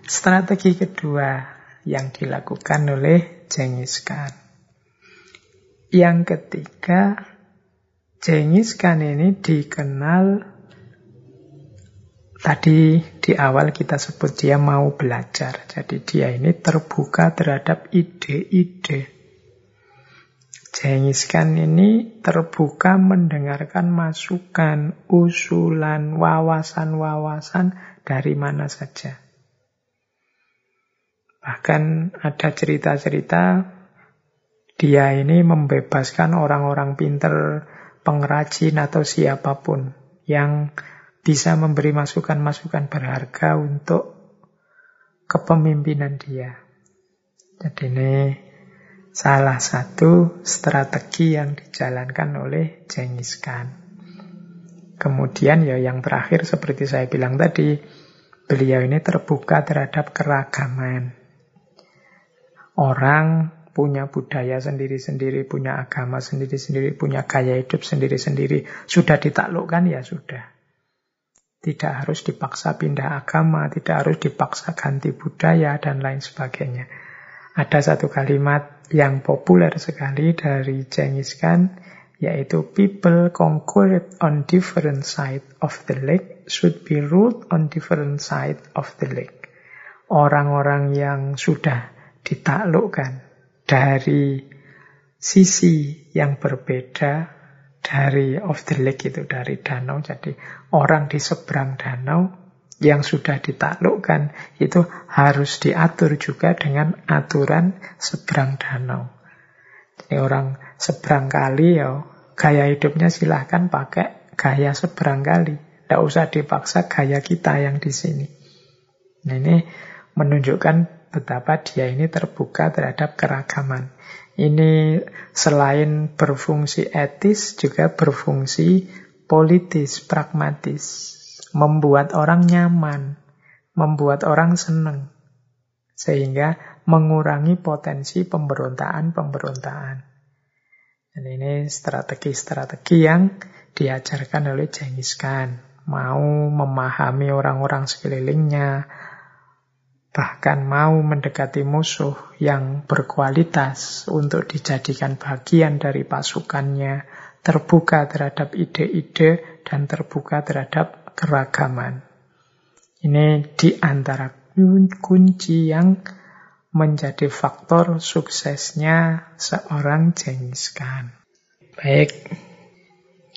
strategi kedua yang dilakukan oleh Genghis Khan. Yang ketiga, Genghis Khan ini dikenal Tadi di awal kita sebut dia mau belajar. Jadi dia ini terbuka terhadap ide-ide. Genghis ini terbuka mendengarkan masukan, usulan, wawasan-wawasan dari mana saja. Bahkan ada cerita-cerita dia ini membebaskan orang-orang pinter, pengrajin atau siapa pun yang bisa memberi masukan-masukan berharga untuk kepemimpinan dia. Jadi ini salah satu strategi yang dijalankan oleh Genghis Khan. Kemudian ya yang terakhir seperti saya bilang tadi, beliau ini terbuka terhadap keragaman. Orang punya budaya sendiri-sendiri, punya agama sendiri-sendiri, punya gaya hidup sendiri-sendiri. Sudah ditaklukkan ya sudah. Tidak harus dipaksa pindah agama, tidak harus dipaksa ganti budaya, dan lain sebagainya. Ada satu kalimat yang populer sekali dari Genghis Khan, yaitu people conquered on different side of the lake should be ruled on different side of the lake. Orang-orang yang sudah ditaklukkan dari sisi yang berbeda dari of the lake itu dari danau. Jadi orang di seberang danau yang sudah ditaklukkan itu harus diatur juga dengan aturan seberang danau. Jadi orang seberang kali ya gaya hidupnya silahkan pakai gaya seberang kali. Tidak usah dipaksa gaya kita yang di sini. Nah, ini menunjukkan betapa dia ini terbuka terhadap keragaman. Ini selain berfungsi etis juga berfungsi politis, pragmatis. Membuat orang nyaman, membuat orang senang. Sehingga mengurangi potensi pemberontaan-pemberontaan. Dan ini strategi-strategi yang diajarkan oleh Genghis Khan. Mau memahami orang-orang sekelilingnya, bahkan mau mendekati musuh yang berkualitas untuk dijadikan bagian dari pasukannya, terbuka terhadap ide-ide dan terbuka terhadap keragaman. Ini di antara kunci yang menjadi faktor suksesnya seorang Genghis Khan. Baik,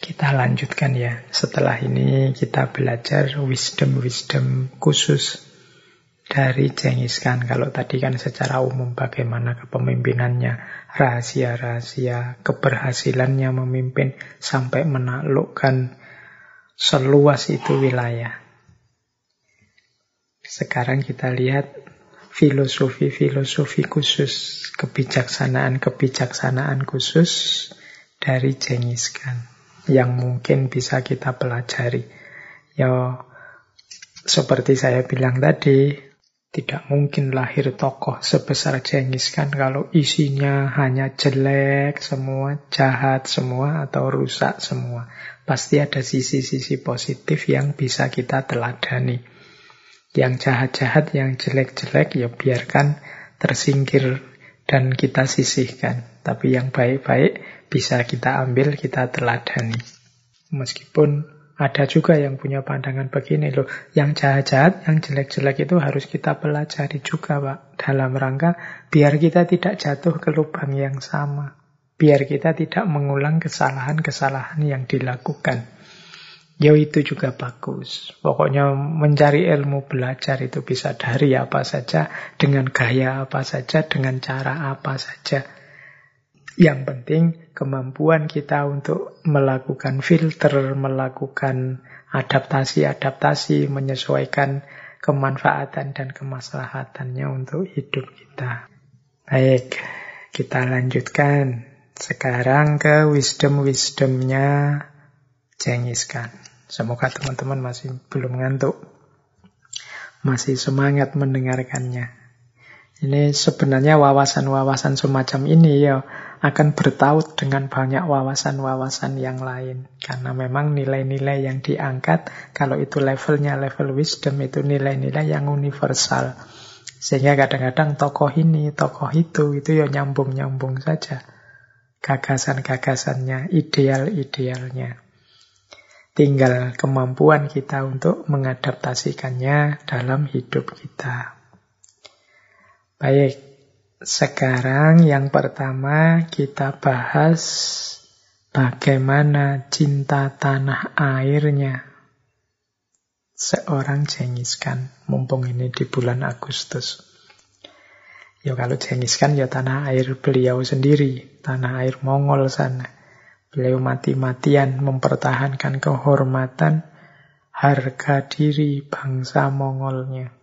kita lanjutkan ya. Setelah ini kita belajar wisdom-wisdom khusus dari Genghis Khan. Kalau tadi kan secara umum bagaimana kepemimpinannya, rahasia-rahasia, keberhasilannya memimpin sampai menaklukkan seluas itu wilayah. Sekarang kita lihat filosofi-filosofi khusus, kebijaksanaan-kebijaksanaan khusus dari Genghis Khan yang mungkin bisa kita pelajari. Ya, seperti saya bilang tadi, tidak mungkin lahir tokoh sebesar Genghis Khan kalau isinya hanya jelek semua, jahat semua, atau rusak semua. Pasti ada sisi-sisi positif yang bisa kita teladani. Yang jahat-jahat, yang jelek-jelek, ya biarkan tersingkir dan kita sisihkan. Tapi yang baik-baik bisa kita ambil, kita teladani. Meskipun ada juga yang punya pandangan begini loh. Yang jahat-jahat, yang jelek-jelek itu harus kita pelajari juga Pak. Dalam rangka biar kita tidak jatuh ke lubang yang sama. Biar kita tidak mengulang kesalahan-kesalahan yang dilakukan. Ya itu juga bagus. Pokoknya mencari ilmu belajar itu bisa dari apa saja, dengan gaya apa saja, dengan cara apa saja. Yang penting kemampuan kita untuk melakukan filter, melakukan adaptasi-adaptasi, menyesuaikan kemanfaatan dan kemaslahatannya untuk hidup kita. Baik, kita lanjutkan. Sekarang ke wisdom-wisdomnya Genghis Khan. Semoga teman-teman masih belum ngantuk. Masih semangat mendengarkannya. Ini sebenarnya wawasan-wawasan semacam ini ya akan bertaut dengan banyak wawasan-wawasan yang lain. Karena memang nilai-nilai yang diangkat, kalau itu levelnya level wisdom, itu nilai-nilai yang universal. Sehingga kadang-kadang tokoh ini, tokoh itu, itu ya nyambung-nyambung saja. Gagasan-gagasannya, ideal-idealnya. Tinggal kemampuan kita untuk mengadaptasikannya dalam hidup kita. Baik, sekarang yang pertama kita bahas bagaimana cinta tanah airnya seorang Genghis Khan. Mumpung ini di bulan Agustus. Ya kalau Genghis Khan ya tanah air beliau sendiri, tanah air Mongol sana. Beliau mati-matian mempertahankan kehormatan harga diri bangsa Mongolnya.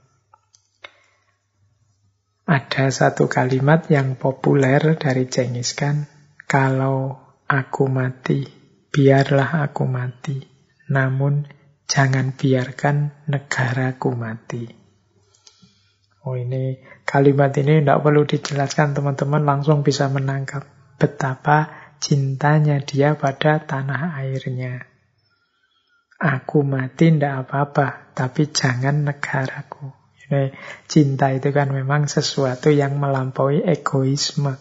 Ada satu kalimat yang populer dari Genghis Khan, kalau aku mati, biarlah aku mati, namun jangan biarkan negaraku mati. Oh ini kalimat ini tidak perlu dijelaskan teman-teman langsung bisa menangkap betapa cintanya dia pada tanah airnya. Aku mati ndak apa-apa, tapi jangan negaraku. Cinta itu kan memang sesuatu yang melampaui egoisme,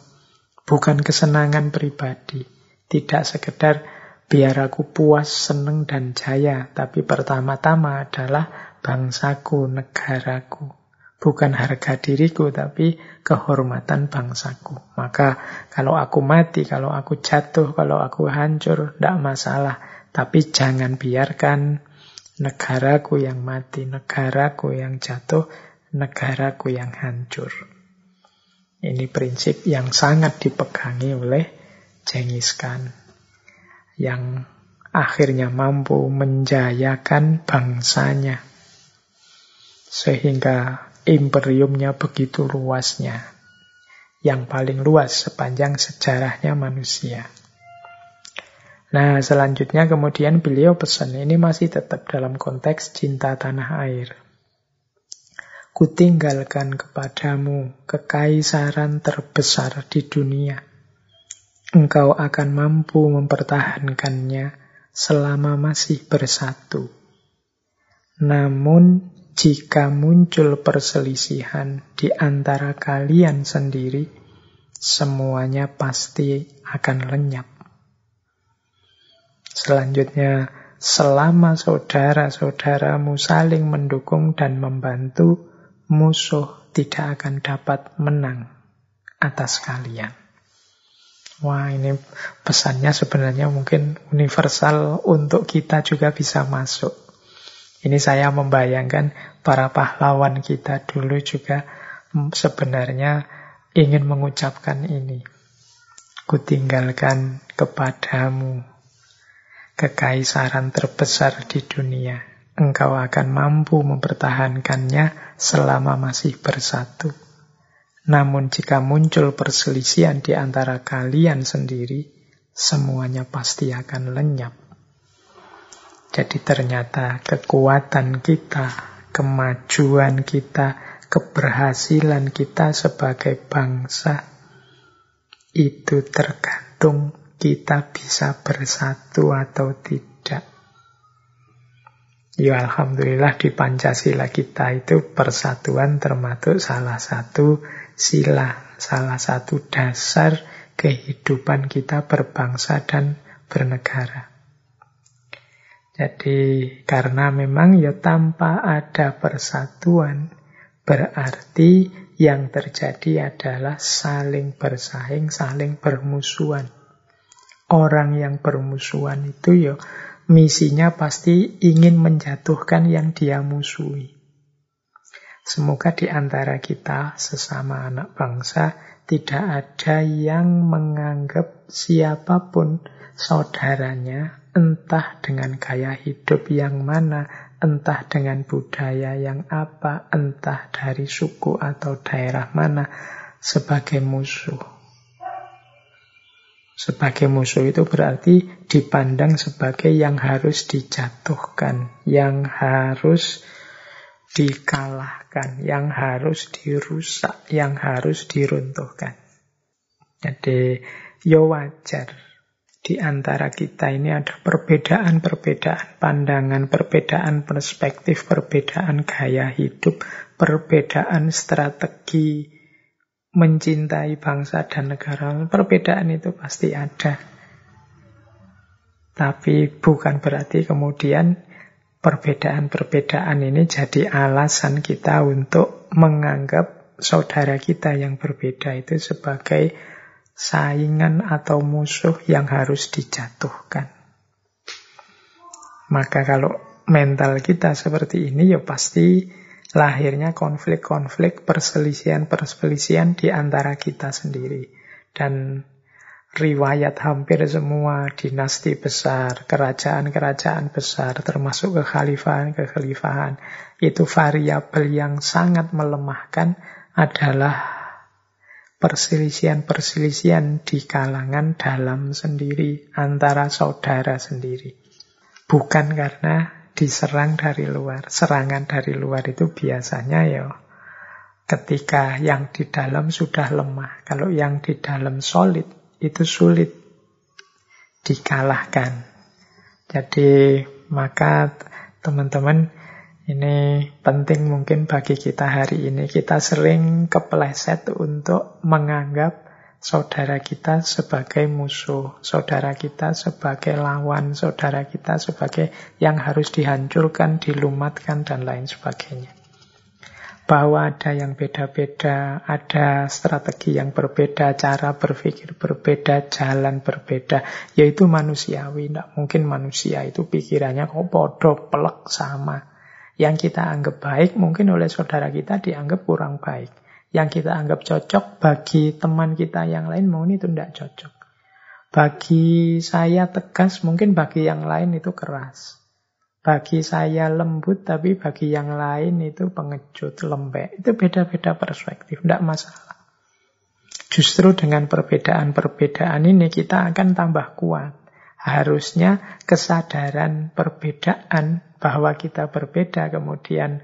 bukan kesenangan pribadi. Tidak sekedar biar aku puas, seneng, dan jaya, tapi pertama-tama adalah bangsaku, negaraku bukan harga diriku, tapi kehormatan bangsaku. Maka kalau aku mati, kalau aku jatuh, kalau aku hancur, tidak masalah. Tapi jangan biarkan negaraku yang mati, negaraku yang jatuh, negaraku yang hancur. Ini prinsip yang sangat dipegangi oleh Genghis Khan. Yang akhirnya mampu menjayakan bangsanya. Sehingga imperiumnya begitu luasnya. Yang paling luas sepanjang sejarahnya manusia. Nah, selanjutnya kemudian beliau pesan, ini masih tetap dalam konteks cinta tanah air. Kutinggalkan kepadamu kekaisaran terbesar di dunia. Engkau akan mampu mempertahankannya selama masih bersatu. Namun jika muncul perselisihan di antara kalian sendiri, semuanya pasti akan lenyap. Selanjutnya, selama saudara-saudaramu saling mendukung dan membantu, musuh tidak akan dapat menang atas kalian. Wah, ini pesannya sebenarnya mungkin universal untuk kita juga bisa masuk. Ini saya membayangkan para pahlawan kita dulu juga sebenarnya ingin mengucapkan ini. Kutinggalkan kepadamu kekaisaran terbesar di dunia. engkau akan mampu mempertahankannya selama masih bersatu. Namun jika muncul perselisihan di antara kalian sendiri, semuanya pasti akan lenyap. Jadi ternyata kekuatan kita, kemajuan kita, keberhasilan kita sebagai bangsa itu tergantung kita bisa bersatu atau tidak. Ya Alhamdulillah di Pancasila kita itu persatuan termasuk salah satu sila, salah satu dasar kehidupan kita berbangsa dan bernegara. Jadi karena memang ya tanpa ada persatuan berarti yang terjadi adalah saling bersaing, saling bermusuhan. Orang yang bermusuhan itu ya misinya pasti ingin menjatuhkan yang dia musuhi. Semoga di antara kita sesama anak bangsa tidak ada yang menganggap siapa pun saudaranya, entah dengan gaya hidup yang mana, entah dengan budaya yang apa, entah dari suku atau daerah mana, sebagai musuh. Sebagai musuh itu berarti dipandang sebagai yang harus dijatuhkan, yang harus dikalahkan, yang harus dirusak, yang harus diruntuhkan. Jadi, ya wajar di antara kita ini ada perbedaan-perbedaan pandangan, perbedaan perspektif, perbedaan gaya hidup, perbedaan strategi mencintai bangsa dan negara. Perbedaan itu pasti ada. Tapi bukan berarti kemudian perbedaan-perbedaan ini jadi alasan kita untuk menganggap saudara kita yang berbeda itu sebagai saingan atau musuh yang harus dijatuhkan. Maka kalau mental kita seperti ini ya pasti lahirnya konflik-konflik, perselisihan-perselisihan di antara kita sendiri. Dan riwayat hampir semua dinasti besar, kerajaan-kerajaan besar, termasuk kekhalifahan-kekhalifahan, itu variabel yang sangat melemahkan adalah perselisihan-perselisihan di kalangan dalam sendiri, antara saudara sendiri. Bukan karena diserang dari luar. Serangan dari luar itu biasanya ya ketika yang di dalam sudah lemah. Kalau yang di dalam solid, itu sulit dikalahkan. Jadi maka teman-teman ini penting mungkin bagi kita hari ini. Kita sering kepleset untuk menganggap saudara kita sebagai musuh, saudara kita sebagai lawan, saudara kita sebagai yang harus dihancurkan, dilumatkan, dan lain sebagainya bahwa ada yang beda-beda, ada strategi yang berbeda, cara berpikir berbeda, jalan berbeda, yaitu manusiawi. Tidak mungkin manusia itu pikirannya kok bodoh, pelek, sama. Yang kita anggap baik mungkin oleh saudara kita dianggap kurang baik. Yang kita anggap cocok bagi teman kita yang lain mungkin itu tidak cocok. Bagi saya tegas, mungkin bagi yang lain itu keras. Bagi saya lembut, tapi bagi yang lain itu pengecut, lembek. Itu beda-beda perspektif, tidak masalah. Justru dengan perbedaan-perbedaan ini kita akan tambah kuat. Harusnya kesadaran perbedaan bahwa kita berbeda, kemudian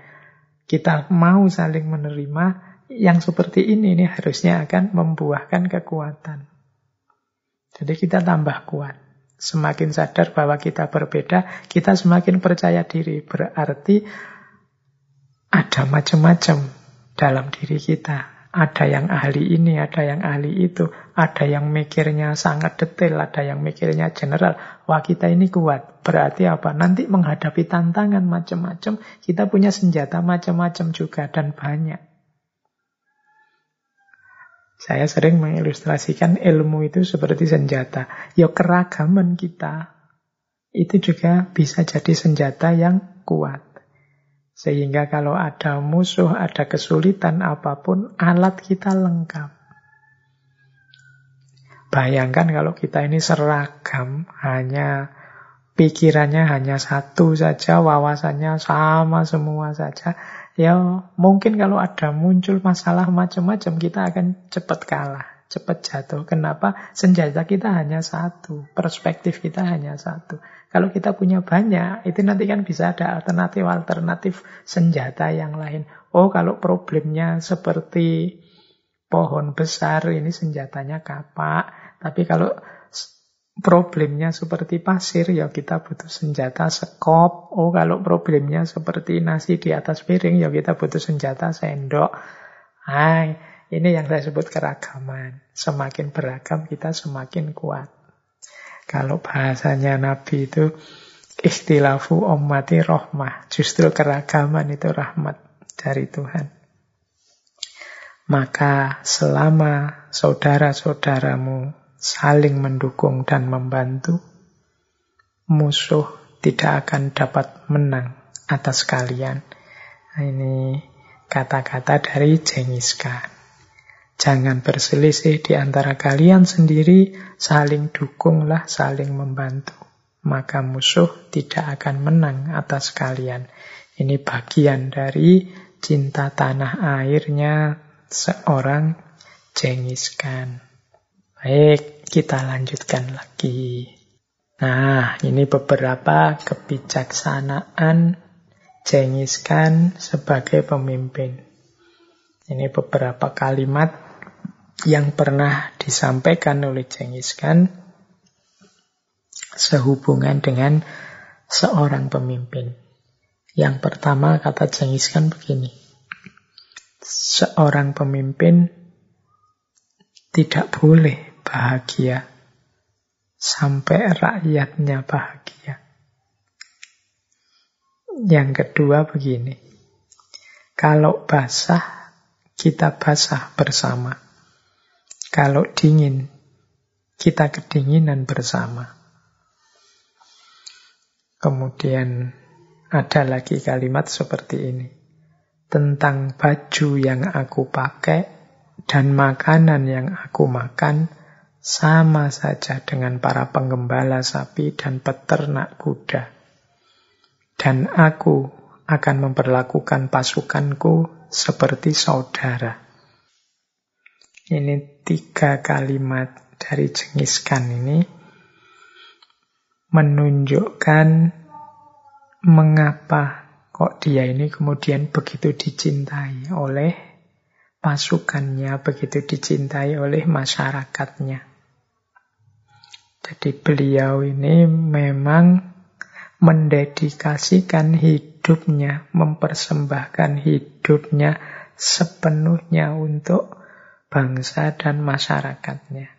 kita mau saling menerima, yang seperti ini ini harusnya akan membuahkan kekuatan. Jadi kita tambah kuat. Semakin sadar bahwa kita berbeda, kita semakin percaya diri. Berarti ada macam-macam dalam diri kita. Ada yang ahli ini, ada yang ahli itu, ada yang mikirnya sangat detail, ada yang mikirnya general. Wah kita ini kuat. Berarti apa? Nanti menghadapi tantangan macam-macam, kita punya senjata macam-macam juga dan banyak. Saya sering mengilustrasikan ilmu itu seperti senjata. Ya keragaman kita itu juga bisa jadi senjata yang kuat. Sehingga kalau ada musuh, ada kesulitan apa pun, alat kita lengkap. Bayangkan kalau kita ini seragam, hanya pikirannya hanya satu saja, wawasannya sama semua saja, ya mungkin kalau ada muncul masalah macam-macam kita akan cepat kalah, cepat jatuh. Kenapa? Senjata kita hanya satu, perspektif kita hanya satu. Kalau kita punya banyak, itu nanti kan bisa ada alternatif-alternatif senjata yang lain. Oh, kalau problemnya seperti pohon besar, ini senjatanya kapak. Tapi kalau problemnya seperti pasir, ya kita butuh senjata sekop. Oh, kalau problemnya seperti nasi di atas piring, ya kita butuh senjata sendok. Hai, ini yang saya sebut keragaman. Semakin beragam, kita semakin kuat. Kalau bahasanya Nabi itu, istilafu ummati rohmah. Justru keragaman itu rahmat dari Tuhan. Maka selama saudara-saudaramu saling mendukung dan membantu, musuh tidak akan dapat menang atas kalian. Nah, ini kata-kata dari Genghis. Jangan berselisih di antara kalian sendiri, saling dukunglah, saling membantu. Maka musuh tidak akan menang atas kalian. Ini bagian dari cinta tanah airnya seorang Genghis. Baik, kita lanjutkan lagi. Nah, ini beberapa kebijaksanaan Genghis sebagai pemimpin. Ini beberapa kalimat yang pernah disampaikan oleh Genghis sehubungan dengan seorang pemimpin. Yang pertama kata Genghis begini. Seorang pemimpin tidak boleh bahagia sampai rakyatnya bahagia. Yang kedua begini, kalau basah, kita basah bersama. Kalau dingin, kita kedinginan bersama. Kemudian ada lagi kalimat seperti ini. Tentang baju yang aku pakai dan makanan yang aku makan, sama saja dengan para penggembala sapi dan peternak kuda. Dan aku akan memperlakukan pasukanku seperti saudara. Ini tiga kalimat dari Jengis Khan ini menunjukkan mengapa kok dia ini kemudian begitu dicintai oleh pasukannya, begitu dicintai oleh masyarakatnya. Jadi beliau ini memang mendedikasikan hidupnya, mempersembahkan hidupnya sepenuhnya untuk bangsa dan masyarakatnya.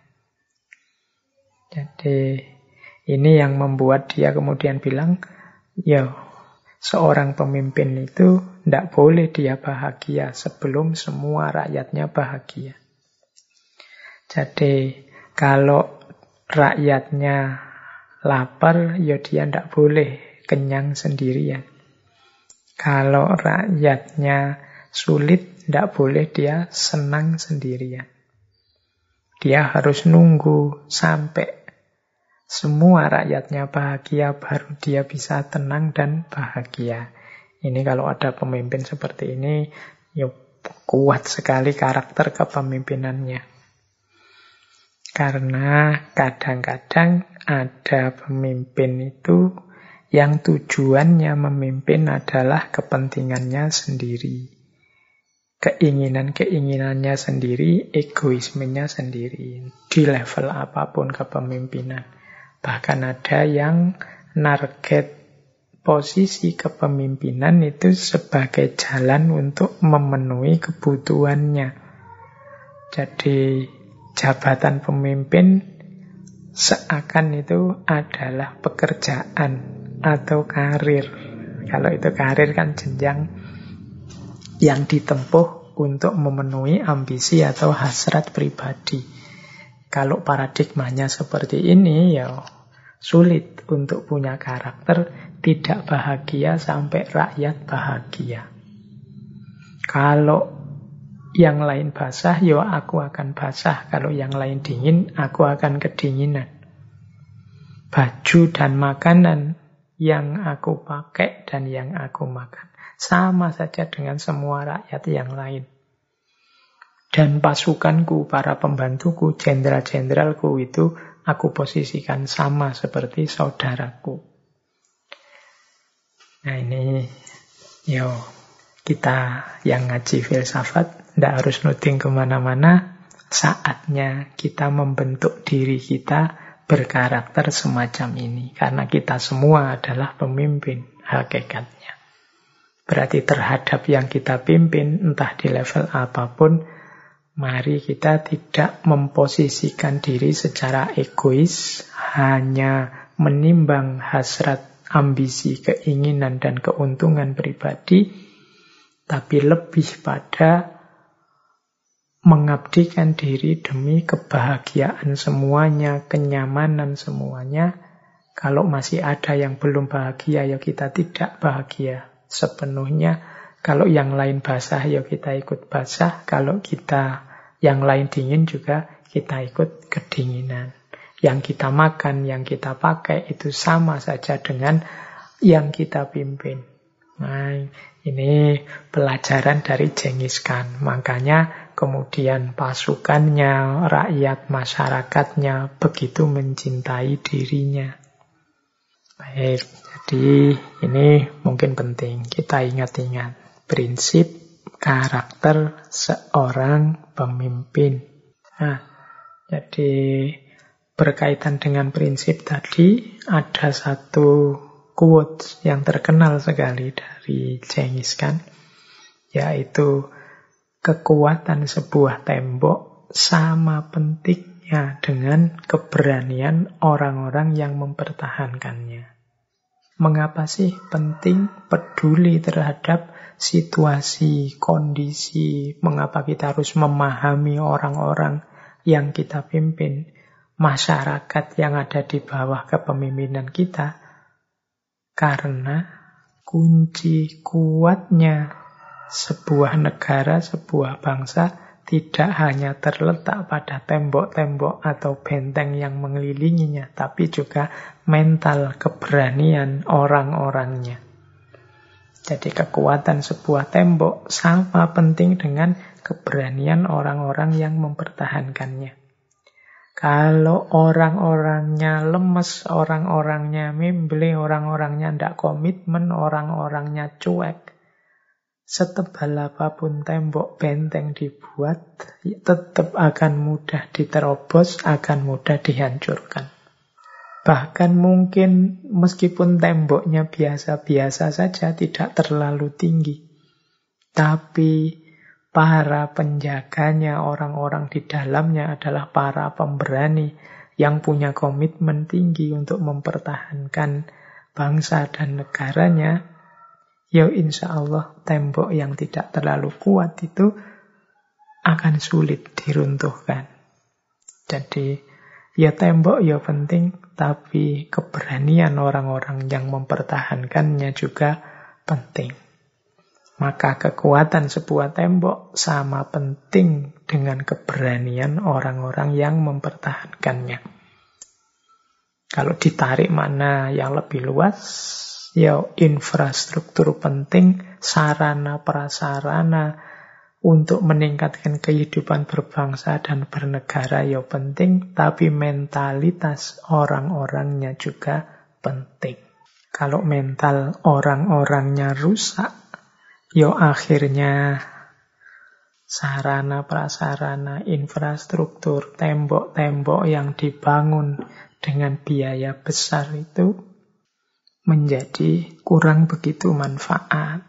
Jadi ini yang membuat dia kemudian bilang, ya seorang pemimpin itu tidak boleh dia bahagia sebelum semua rakyatnya bahagia. Jadi kalau rakyatnya lapar, ya dia tidak boleh kenyang sendirian. Kalau rakyatnya sulit, tidak boleh dia senang sendirian. Dia harus nunggu sampai semua rakyatnya bahagia, baru dia bisa tenang dan bahagia. Ini kalau ada pemimpin seperti ini, ya kuat sekali karakter kepemimpinannya. Karena kadang-kadang ada pemimpin itu yang tujuannya memimpin adalah kepentingannya sendiri. Keinginan-keinginannya sendiri, egoismenya sendiri. Di level apa pun kepemimpinan. Bahkan ada yang narget posisi kepemimpinan itu sebagai jalan untuk memenuhi kebutuhannya. Jadi jabatan pemimpin seakan itu adalah pekerjaan atau karir. Kalau itu karir kan jenjang yang ditempuh untuk memenuhi ambisi atau hasrat pribadi. Kalau paradigmanya seperti ini ya sulit untuk punya karakter tidak bahagia sampai rakyat bahagia. Kalau yang lain basah, ya aku akan basah. Kalau yang lain dingin, aku akan kedinginan. baju dan makanan yang aku pakai dan yang aku makan. Sama saja dengan semua rakyat yang lain. Dan pasukanku, para pembantuku, jenderal-jenderalku itu aku posisikan sama seperti saudaraku. Nah ini, yo kita yang ngaji filsafat, tidak harus nuting ke mana-mana, saatnya kita membentuk diri kita berkarakter semacam ini. Karena kita semua adalah pemimpin hakikatnya. Berarti terhadap yang kita pimpin, entah di level apa pun, Mari kita tidak memposisikan diri secara egois, hanya menimbang hasrat, ambisi, keinginan, dan keuntungan pribadi, tapi lebih pada mengabdikan diri demi kebahagiaan semuanya, kenyamanan semuanya. Kalau masih ada yang belum bahagia, ya kita tidak bahagia sepenuhnya kalau yang lain basah, ya kita ikut basah. Kalau kita yang lain dingin juga kita ikut kedinginan. Yang kita makan, yang kita pakai itu sama saja dengan yang kita pimpin. Nah, ini pelajaran dari Jengis Khan. Makanya kemudian pasukannya, rakyat masyarakatnya begitu mencintai dirinya. Baik, jadi ini mungkin penting kita ingat-ingat prinsip karakter seorang pemimpin. Nah, jadi berkaitan dengan prinsip tadi ada satu quote yang terkenal sekali dari Genghis Khan yaitu kekuatan sebuah tembok sama pentingnya dengan keberanian orang-orang yang mempertahankannya. Mengapa sih penting peduli terhadap situasi, kondisi, mengapa kita harus memahami orang-orang yang kita pimpin, masyarakat yang ada di bawah kepemimpinan kita, karena kunci kuatnya sebuah negara, sebuah bangsa tidak hanya terletak pada tembok-tembok atau benteng yang mengelilinginya, tapi juga mental keberanian orang-orangnya. Jadi kekuatan sebuah tembok sama penting dengan keberanian orang-orang yang mempertahankannya. Kalau orang-orangnya lemes, orang-orangnya mimble, orang-orangnya tidak komitmen, orang-orangnya cuek, setebal apa pun tembok benteng dibuat, tetap akan mudah diterobos, akan mudah dihancurkan. Bahkan mungkin meskipun temboknya biasa-biasa saja, tidak terlalu tinggi. Tapi para penjaganya, orang-orang di dalamnya adalah para pemberani yang punya komitmen tinggi untuk mempertahankan bangsa dan negaranya. Ya insya Allah tembok yang tidak terlalu kuat itu akan sulit diruntuhkan. Jadi Ya tembok ya penting, tapi keberanian orang-orang yang mempertahankannya juga penting. Maka kekuatan sebuah tembok sama penting dengan keberanian orang-orang yang mempertahankannya. Kalau ditarik mana yang lebih luas, ya infrastruktur penting, sarana prasarana, untuk meningkatkan kehidupan berbangsa dan bernegara ya penting, tapi mentalitas orang-orangnya juga penting. Kalau mental orang-orangnya rusak, ya akhirnya sarana prasarana, infrastruktur, tembok-tembok yang dibangun dengan biaya besar itu menjadi kurang begitu manfaat.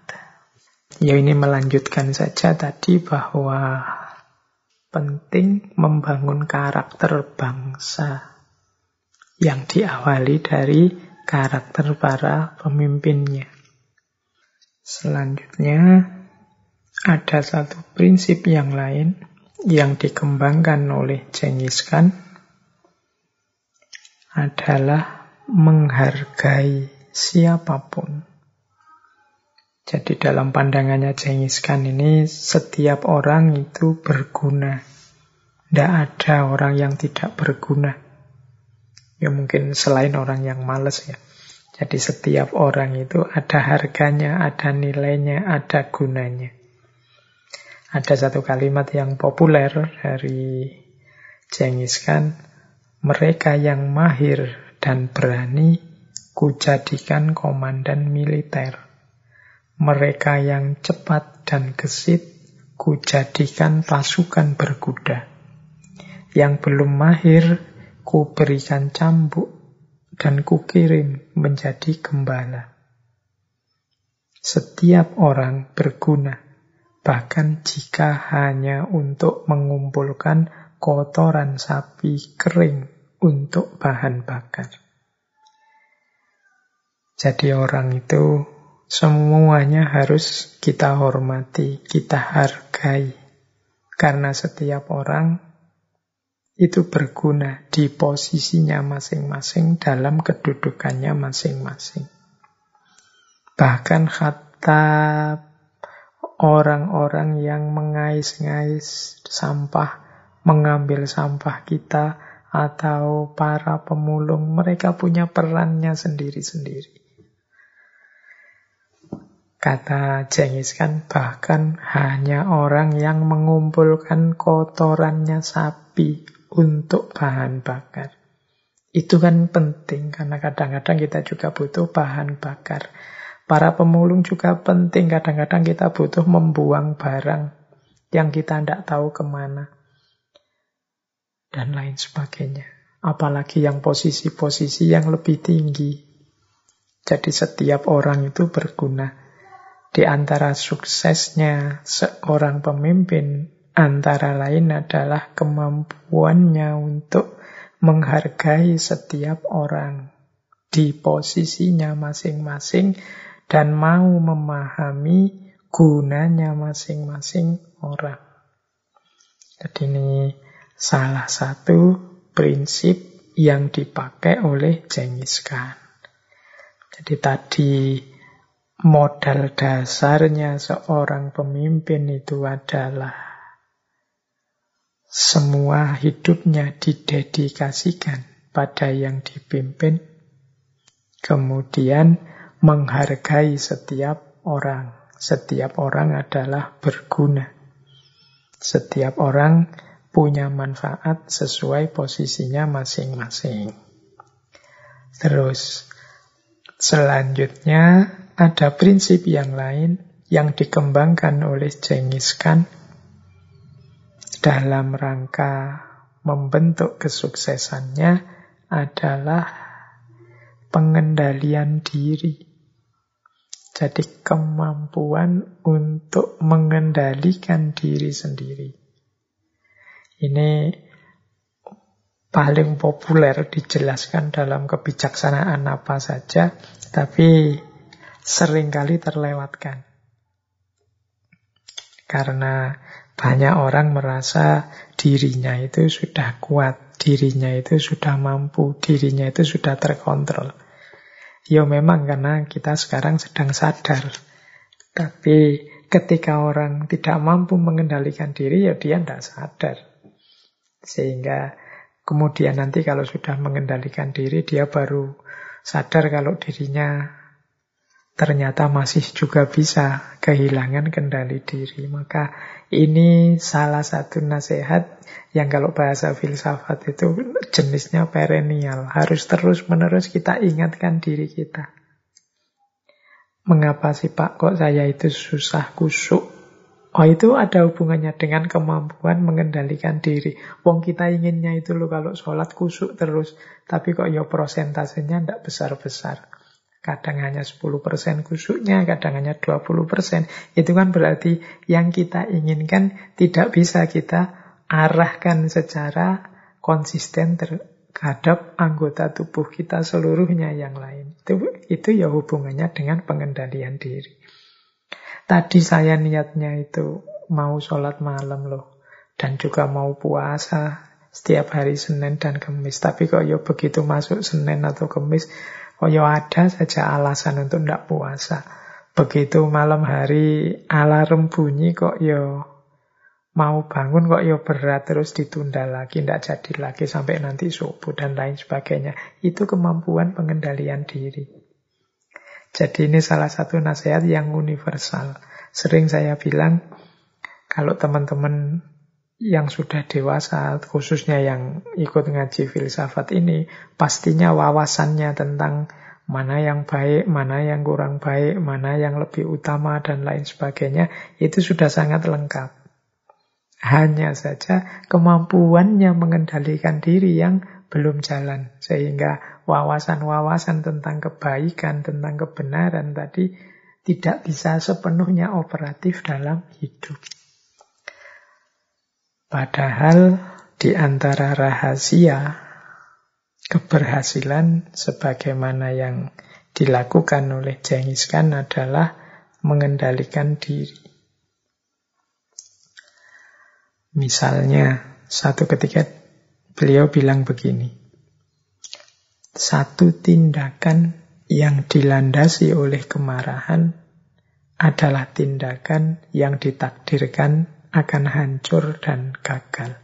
Ya ini melanjutkan saja tadi bahwa penting membangun karakter bangsa yang diawali dari karakter para pemimpinnya. Selanjutnya ada satu prinsip yang lain yang dikembangkan oleh Genghis Khan adalah menghargai siapa pun jadi dalam pandangannya Genghis Khan ini setiap orang itu berguna. Tidak ada orang yang tidak berguna. Ya mungkin selain orang yang males ya. Jadi setiap orang itu ada harganya, ada nilainya, ada gunanya. Ada satu kalimat yang populer dari Genghis Khan, mereka yang mahir dan berani kujadikan komandan militer. Mereka yang cepat dan gesit kujadikan pasukan berkuda. Yang belum mahir kuberikan cambuk dan kukirim menjadi gembala. Setiap orang berguna bahkan jika hanya untuk mengumpulkan kotoran sapi kering untuk bahan bakar. Jadi orang itu semuanya harus kita hormati, kita hargai. Karena setiap orang itu berguna di posisinya masing-masing dalam kedudukannya masing-masing. Bahkan kata orang-orang yang mengais-ngais sampah, mengambil sampah kita, atau para pemulung, mereka punya perannya sendiri-sendiri. Kata Jengis kan bahkan hanya orang yang mengumpulkan kotorannya sapi untuk bahan bakar. Itu kan penting karena kadang-kadang kita juga butuh bahan bakar. Para pemulung juga penting. Kadang-kadang kita butuh membuang barang yang kita tidak tahu ke mana. Dan lain sebagainya. Apalagi yang posisi-posisi yang lebih tinggi. Jadi setiap orang itu berguna. Di antara suksesnya seorang pemimpin, antara lain adalah kemampuannya untuk menghargai setiap orang di posisinya masing-masing dan mau memahami gunanya masing-masing orang. Jadi ini salah satu prinsip yang dipakai oleh Genghis Khan. Jadi tadi modal dasarnya seorang pemimpin itu adalah semua hidupnya didedikasikan pada yang dipimpin. Kemudian menghargai setiap orang. Setiap orang adalah berguna. Setiap orang punya manfaat sesuai posisinya masing-masing. Terus, selanjutnya ada prinsip yang lain yang dikembangkan oleh Genghis Khan dalam rangka membentuk kesuksesannya adalah pengendalian diri. Jadi kemampuan untuk mengendalikan diri sendiri. Ini paling populer dijelaskan dalam kebijaksanaan apa saja, tapi sering kali terlewatkan. Karena banyak orang merasa dirinya itu sudah kuat, dirinya itu sudah mampu, dirinya itu sudah terkontrol. Ya memang karena kita sekarang sedang sadar. Tapi ketika orang tidak mampu mengendalikan diri, ya dia tidak sadar. Sehingga kemudian nanti kalau sudah mengendalikan diri, dia baru sadar kalau dirinya ternyata masih juga bisa kehilangan kendali diri. Maka ini salah satu nasihat yang kalau bahasa filsafat itu jenisnya perennial. Harus terus-menerus kita ingatkan diri kita. Mengapa sih Pak kok saya itu susah kusuk? Oh itu ada hubungannya dengan kemampuan mengendalikan diri. Wong kita inginnya itu loh kalau sholat kusuk terus. Tapi kok ya prosentasenya tidak besar-besar. Kadang hanya 10% kusuknya, kadang hanya 20%. Itu kan berarti yang kita inginkan tidak bisa kita arahkan secara konsisten terhadap anggota tubuh kita seluruhnya yang lain. Itu, itu ya hubungannya dengan pengendalian diri. Tadi saya niatnya itu mau sholat malam loh. Dan juga mau puasa setiap hari Senin dan Kamis. Tapi kok ya begitu masuk Senin atau Kamis, Oh ya ada saja alasan untuk tidak puasa. Begitu malam hari alarm bunyi kok ya Mau bangun kok ya berat terus ditunda lagi, tidak jadi lagi sampai nanti subuh dan lain sebagainya. Itu kemampuan pengendalian diri. Jadi ini salah satu nasihat yang universal. Sering saya bilang, kalau teman-teman yang sudah dewasa, khususnya yang ikut ngaji filsafat ini, pastinya wawasannya tentang mana yang baik, mana yang kurang baik, mana yang lebih utama, dan lain sebagainya, itu sudah sangat lengkap. Hanya saja kemampuannya mengendalikan diri yang belum jalan. Sehingga wawasan-wawasan tentang kebaikan, tentang kebenaran tadi tidak bisa sepenuhnya operatif dalam hidup. Padahal di antara rahasia keberhasilan sebagaimana yang dilakukan oleh Genghis Khan adalah mengendalikan diri. Misalnya, satu ketika beliau bilang begini, satu tindakan yang dilandasi oleh kemarahan adalah tindakan yang ditakdirkan akan hancur dan gagal.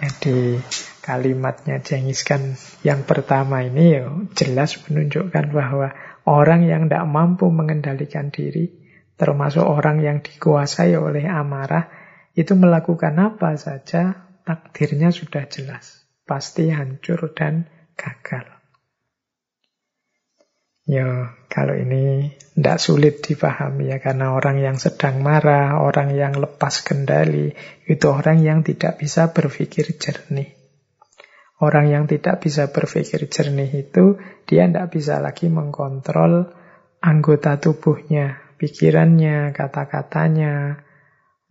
Jadi kalimatnya Jengis kan yang pertama ini ya jelas menunjukkan bahwa orang yang tidak mampu mengendalikan diri, termasuk orang yang dikuasai oleh amarah, itu melakukan apa saja takdirnya sudah jelas. Pasti hancur dan gagal. Ya, kalau ini tidak sulit dipahami ya, karena orang yang sedang marah, orang yang lepas kendali, itu orang yang tidak bisa berpikir jernih. Orang yang tidak bisa berpikir jernih itu, dia tidak bisa lagi mengkontrol anggota tubuhnya, pikirannya, kata-katanya,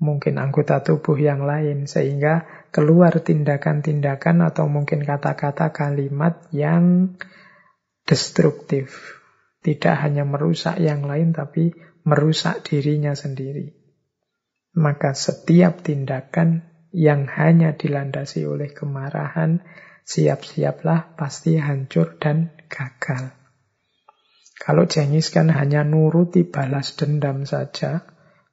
mungkin anggota tubuh yang lain, sehingga keluar tindakan-tindakan atau mungkin kata-kata kalimat yang destruktif. Tidak hanya merusak yang lain, tapi merusak dirinya sendiri. Maka setiap tindakan yang hanya dilandasi oleh kemarahan, siap-siaplah pasti hancur dan gagal. Kalau Jengis kan hanya nuruti balas dendam saja,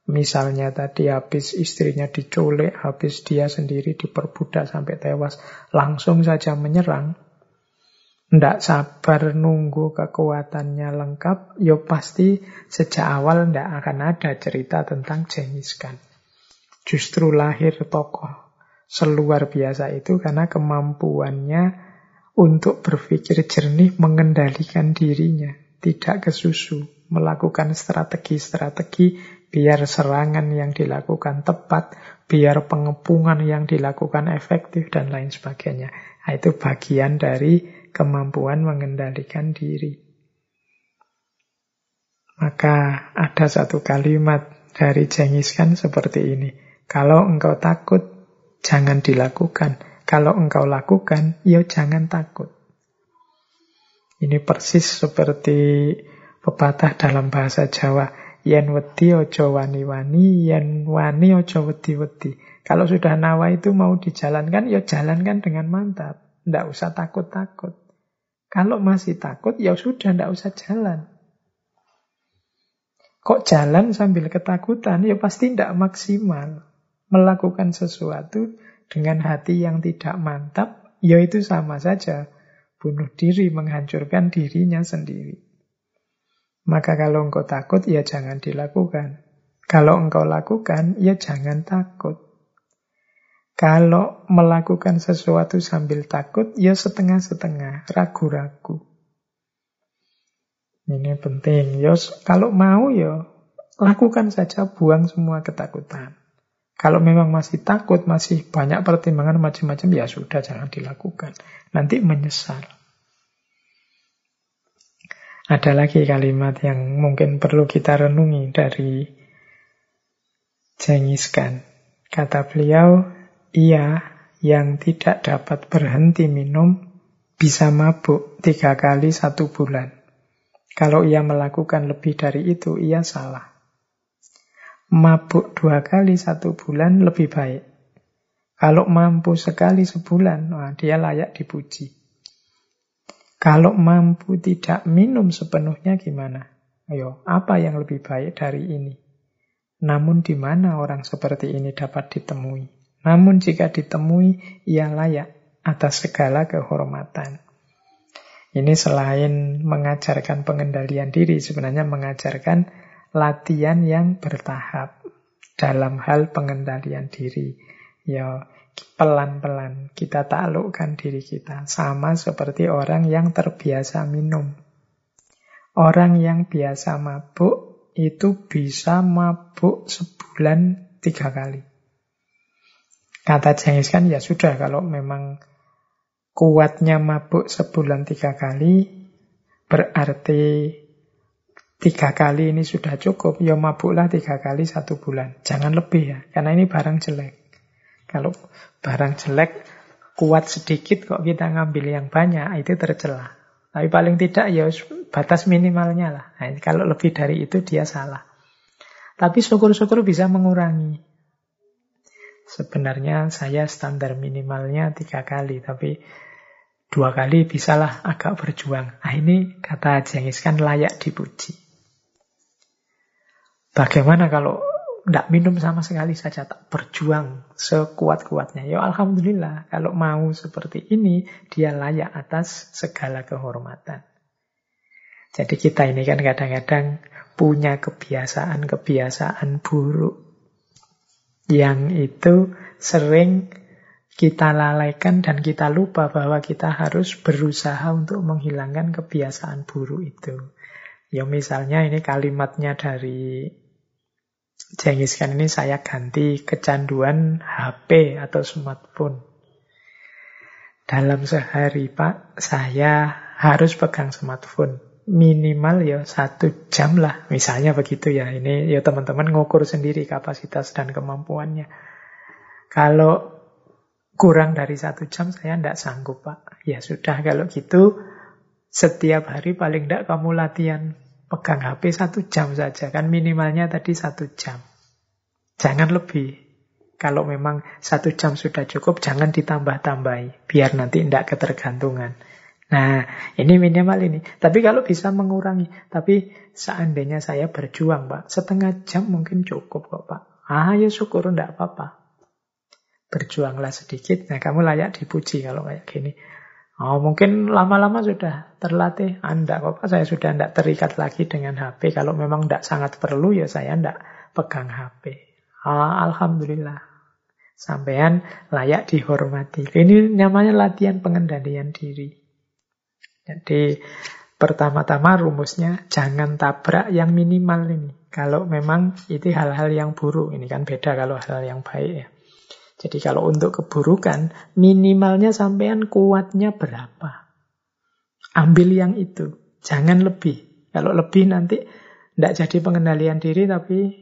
misalnya tadi habis istrinya diculik, habis dia sendiri diperbudak sampai tewas, langsung saja menyerang, tidak sabar nunggu kekuatannya lengkap, ya pasti sejak awal tidak akan ada cerita tentang Jengis Khan. Justru lahir tokoh seluar biasa itu karena kemampuannya untuk berpikir jernih mengendalikan dirinya, tidak kesusu, melakukan strategi-strategi biar serangan yang dilakukan tepat, biar pengepungan yang dilakukan efektif dan lain sebagainya. Nah, itu bagian dari kemampuan mengendalikan diri. Maka ada satu kalimat dari Jengis Khan seperti ini. Kalau engkau takut, jangan dilakukan. Kalau engkau lakukan, ya jangan takut. Ini persis seperti pepatah dalam bahasa Jawa. Yen wedi ojo wani-wani, yen wani ojo wedi-wedi. Kalau sudah nawa itu mau dijalankan, ya jalankan dengan mantap. Tidak usah takut-takut. Kalau masih takut, ya sudah, tidak usah jalan. Kok jalan sambil ketakutan? Ya pasti tidak maksimal melakukan sesuatu dengan hati yang tidak mantap, ya itu sama saja. Bunuh diri, menghancurkan dirinya sendiri. Maka kalau engkau takut, ya jangan dilakukan. Kalau engkau lakukan, ya jangan takut. Kalau melakukan sesuatu sambil takut, ya setengah-setengah, ragu-ragu. Ini penting. Yos, kalau mau ya lakukan saja, buang semua ketakutan. Kalau memang masih takut, masih banyak pertimbangan macam-macam, ya sudah jangan dilakukan. Nanti menyesal. Ada lagi kalimat yang mungkin perlu kita renungi dari Jengis Khan. Kata beliau, ia yang tidak dapat berhenti minum bisa mabuk tiga kali satu bulan. Kalau ia melakukan lebih dari itu, ia salah mabuk dua kali satu bulan lebih baik. Kalau mampu sekali sebulan, wah, dia layak dipuji. Kalau mampu tidak minum sepenuhnya gimana? Ayo, apa yang lebih baik dari ini? Namun di mana orang seperti ini dapat ditemui? Namun jika ditemui, ia layak atas segala kehormatan. Ini selain mengajarkan pengendalian diri, sebenarnya mengajarkan latihan yang bertahap dalam hal pengendalian diri. Ya, pelan-pelan kita taklukkan diri kita. Sama seperti orang yang terbiasa minum. Orang yang biasa mabuk itu bisa mabuk sebulan tiga kali. Kata Jengis kan ya sudah kalau memang kuatnya mabuk sebulan tiga kali, berarti tiga kali ini sudah cukup, ya mabuklah tiga kali satu bulan. Jangan lebih ya, karena ini barang jelek. Kalau barang jelek, kuat sedikit kok kita ngambil yang banyak, itu tercela. Tapi paling tidak ya batas minimalnya lah. Nah, kalau lebih dari itu dia salah. Tapi syukur-syukur bisa mengurangi. Sebenarnya saya standar minimalnya tiga kali, tapi Dua kali bisalah agak berjuang. Nah ini kata Jengis kan layak dipuji. Bagaimana kalau tidak minum sama sekali saja tak berjuang sekuat-kuatnya. Ya Alhamdulillah kalau mau seperti ini dia layak atas segala kehormatan. Jadi kita ini kan kadang-kadang punya kebiasaan-kebiasaan buruk yang itu sering kita lalaikan dan kita lupa bahwa kita harus berusaha untuk menghilangkan kebiasaan buruk itu. Ya misalnya ini kalimatnya dari Jengis kan ini saya ganti kecanduan HP atau smartphone. Dalam sehari Pak, saya harus pegang smartphone. Minimal ya satu jam lah. Misalnya begitu ya. Ini ya teman-teman ngukur sendiri kapasitas dan kemampuannya. Kalau kurang dari satu jam saya tidak sanggup Pak. Ya sudah kalau gitu setiap hari paling tidak kamu latihan pegang HP satu jam saja. Kan minimalnya tadi satu jam. Jangan lebih. Kalau memang satu jam sudah cukup, jangan ditambah-tambahi. Biar nanti tidak ketergantungan. Nah, ini minimal ini. Tapi kalau bisa mengurangi. Tapi seandainya saya berjuang, Pak. Setengah jam mungkin cukup kok, Pak. Ah, ya syukur, tidak apa-apa berjuanglah sedikit. Nah, kamu layak dipuji kalau kayak gini. Oh, mungkin lama-lama sudah terlatih. Anda ah, kok saya sudah tidak terikat lagi dengan HP. Kalau memang tidak sangat perlu, ya saya tidak pegang HP. Ah, Alhamdulillah. Sampean layak dihormati. Ini namanya latihan pengendalian diri. Jadi, pertama-tama rumusnya jangan tabrak yang minimal ini. Kalau memang itu hal-hal yang buruk. Ini kan beda kalau hal yang baik ya. Jadi kalau untuk keburukan, minimalnya sampean kuatnya berapa? Ambil yang itu, jangan lebih. Kalau lebih nanti tidak jadi pengendalian diri, tapi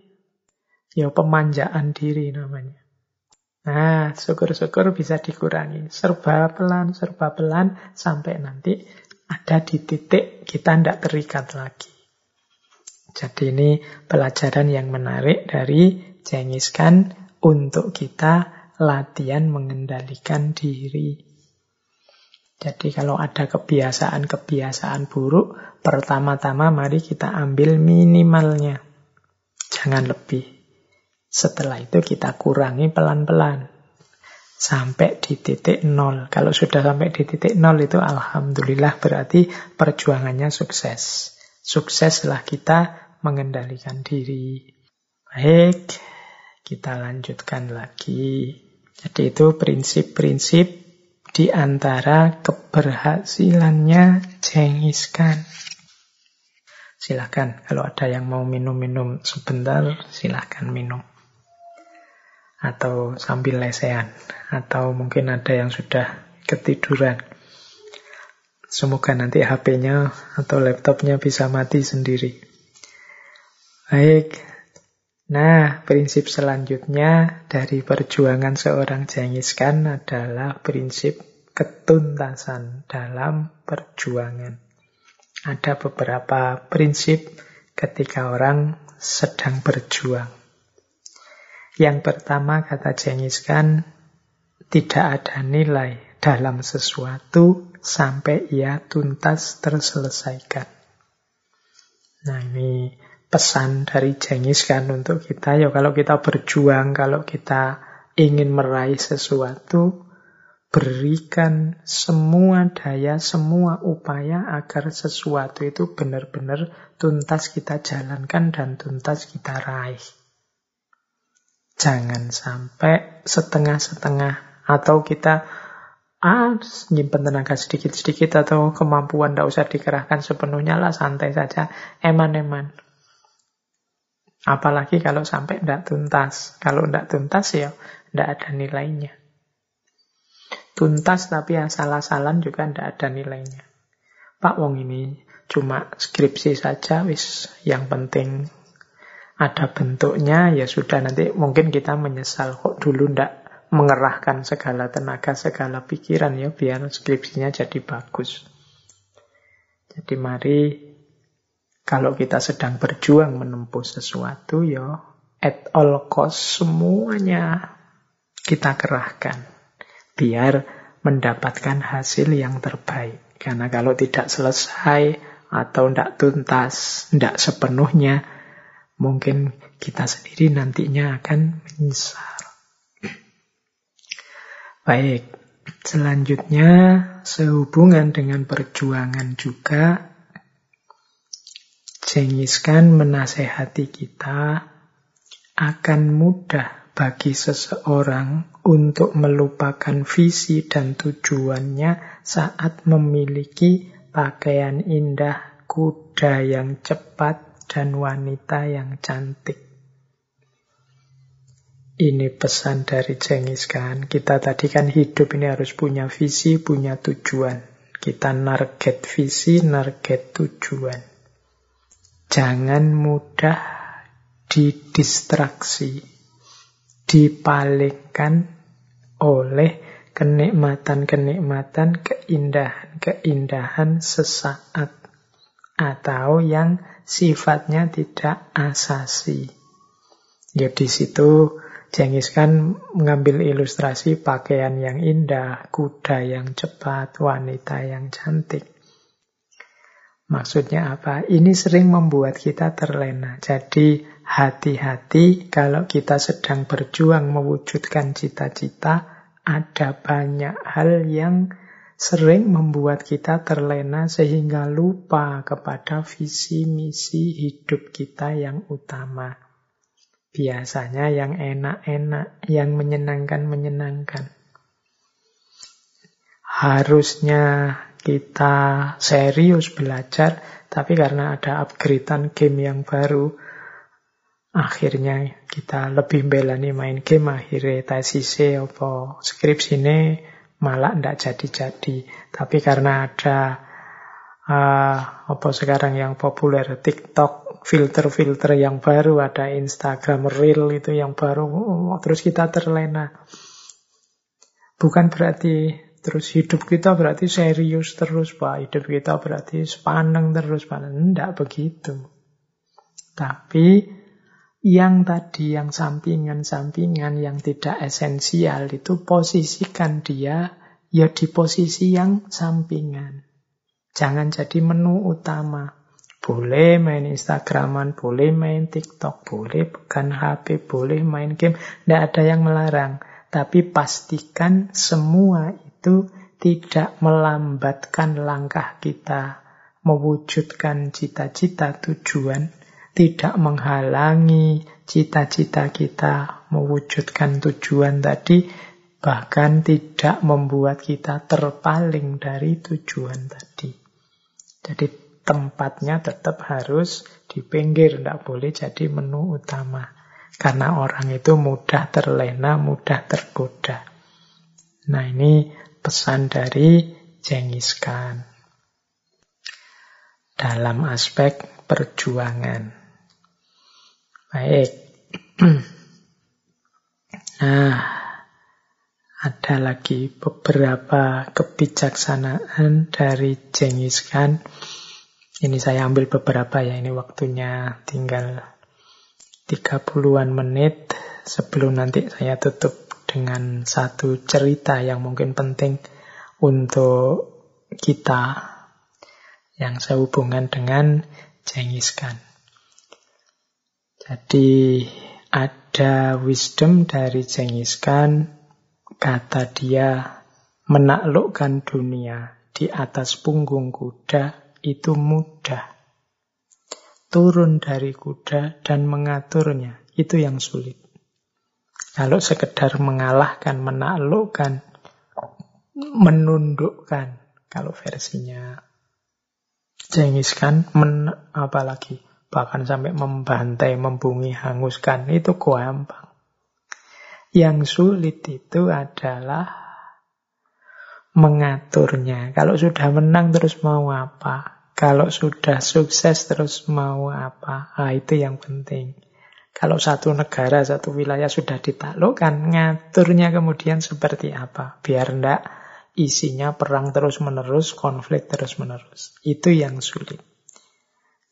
ya pemanjaan diri namanya. Nah, syukur-syukur bisa dikurangi. Serba pelan, serba pelan, sampai nanti ada di titik kita tidak terikat lagi. Jadi ini pelajaran yang menarik dari jengiskan untuk kita latihan mengendalikan diri. Jadi kalau ada kebiasaan-kebiasaan buruk, pertama-tama mari kita ambil minimalnya. Jangan lebih. Setelah itu kita kurangi pelan-pelan. Sampai di titik nol. Kalau sudah sampai di titik nol itu Alhamdulillah berarti perjuangannya sukses. Sukseslah kita mengendalikan diri. Baik, kita lanjutkan lagi. Jadi itu prinsip-prinsip di antara keberhasilannya cengiskan. Silahkan, kalau ada yang mau minum-minum sebentar, silahkan minum. Atau sambil lesehan. Atau mungkin ada yang sudah ketiduran. Semoga nanti HP-nya atau laptopnya bisa mati sendiri. Baik, Nah, prinsip selanjutnya dari perjuangan seorang Jengiskan adalah prinsip ketuntasan dalam perjuangan. Ada beberapa prinsip ketika orang sedang berjuang. Yang pertama kata Jengiskan, tidak ada nilai dalam sesuatu sampai ia tuntas terselesaikan. Nah ini pesan dari Jengis kan untuk kita ya kalau kita berjuang, kalau kita ingin meraih sesuatu, berikan semua daya, semua upaya agar sesuatu itu benar-benar tuntas kita jalankan dan tuntas kita raih. Jangan sampai setengah-setengah atau kita ah nyimpen tenaga sedikit-sedikit atau kemampuan tidak usah dikerahkan sepenuhnya lah santai saja eman-eman. Apalagi kalau sampai tidak tuntas. Kalau tidak tuntas ya tidak ada nilainya tuntas tapi asal-asalan juga tidak ada nilainya. Pak Wong ini cuma skripsi saja, wis yang penting ada bentuknya, ya sudah nanti mungkin kita menyesal kok dulu ndak mengerahkan segala tenaga, segala pikiran ya biar skripsinya jadi bagus. Jadi mari kalau kita sedang berjuang menempuh sesuatu ya at all cost semuanya kita kerahkan biar mendapatkan hasil yang terbaik. Karena kalau tidak selesai atau tidak tuntas, tidak sepenuhnya, mungkin kita sendiri nantinya akan menyesal. Baik, selanjutnya sehubungan dengan perjuangan juga, Cengiskan menasehati kita akan mudah bagi seseorang untuk melupakan visi dan tujuannya saat memiliki pakaian indah, kuda yang cepat, dan wanita yang cantik. Ini pesan dari Cengis kan. Kita tadi kan hidup ini harus punya visi, punya tujuan. Kita narget visi, narget tujuan. Jangan mudah didistraksi dipalingkan oleh kenikmatan-kenikmatan, keindahan-keindahan sesaat atau yang sifatnya tidak asasi. Ya di situ Jengis kan mengambil ilustrasi pakaian yang indah, kuda yang cepat, wanita yang cantik. Maksudnya apa? Ini sering membuat kita terlena. Jadi hati-hati kalau kita sedang berjuang mewujudkan cita-cita, ada banyak hal yang sering membuat kita terlena sehingga lupa kepada visi misi hidup kita yang utama. Biasanya yang enak-enak, yang menyenangkan-menyenangkan. Harusnya kita serius belajar, tapi karena ada upgradean game yang baru, akhirnya kita lebih belani main game, akhirnya tesis apa skripsi ini malah ndak jadi-jadi. Tapi karena ada uh, apa sekarang yang populer TikTok, filter-filter yang baru, ada Instagram Reel itu yang baru, oh, terus kita terlena. Bukan berarti Terus hidup kita berarti serius terus, Pak. Hidup kita berarti sepaneng terus, Pak. Tidak begitu. Tapi yang tadi, yang sampingan-sampingan, yang tidak esensial itu posisikan dia ya di posisi yang sampingan. Jangan jadi menu utama. Boleh main Instagraman, boleh main TikTok, boleh bukan HP, boleh main game. Tidak ada yang melarang. Tapi pastikan semua itu tidak melambatkan langkah kita mewujudkan cita-cita tujuan, tidak menghalangi cita-cita kita mewujudkan tujuan tadi, bahkan tidak membuat kita terpaling dari tujuan tadi. Jadi tempatnya tetap harus di pinggir, tidak boleh jadi menu utama. Karena orang itu mudah terlena, mudah tergoda. Nah ini pesan dari Genghis Khan dalam aspek perjuangan. Baik. Nah, ada lagi beberapa kebijaksanaan dari Genghis Khan. Ini saya ambil beberapa ya, ini waktunya tinggal 30-an menit sebelum nanti saya tutup dengan satu cerita yang mungkin penting untuk kita yang sehubungan dengan Genghis Khan. Jadi ada wisdom dari Genghis Khan, kata dia menaklukkan dunia di atas punggung kuda itu mudah. Turun dari kuda dan mengaturnya, itu yang sulit. Kalau sekedar mengalahkan, menaklukkan, menundukkan, kalau versinya Genghis Khan, men, apalagi bahkan sampai membantai, membungi, hanguskan, itu gampang. Yang sulit itu adalah mengaturnya. Kalau sudah menang terus mau apa? Kalau sudah sukses terus mau apa? Ah, itu yang penting. Kalau satu negara, satu wilayah sudah ditaklukkan, ngaturnya kemudian seperti apa? Biar ndak isinya perang terus-menerus, konflik terus-menerus. Itu yang sulit.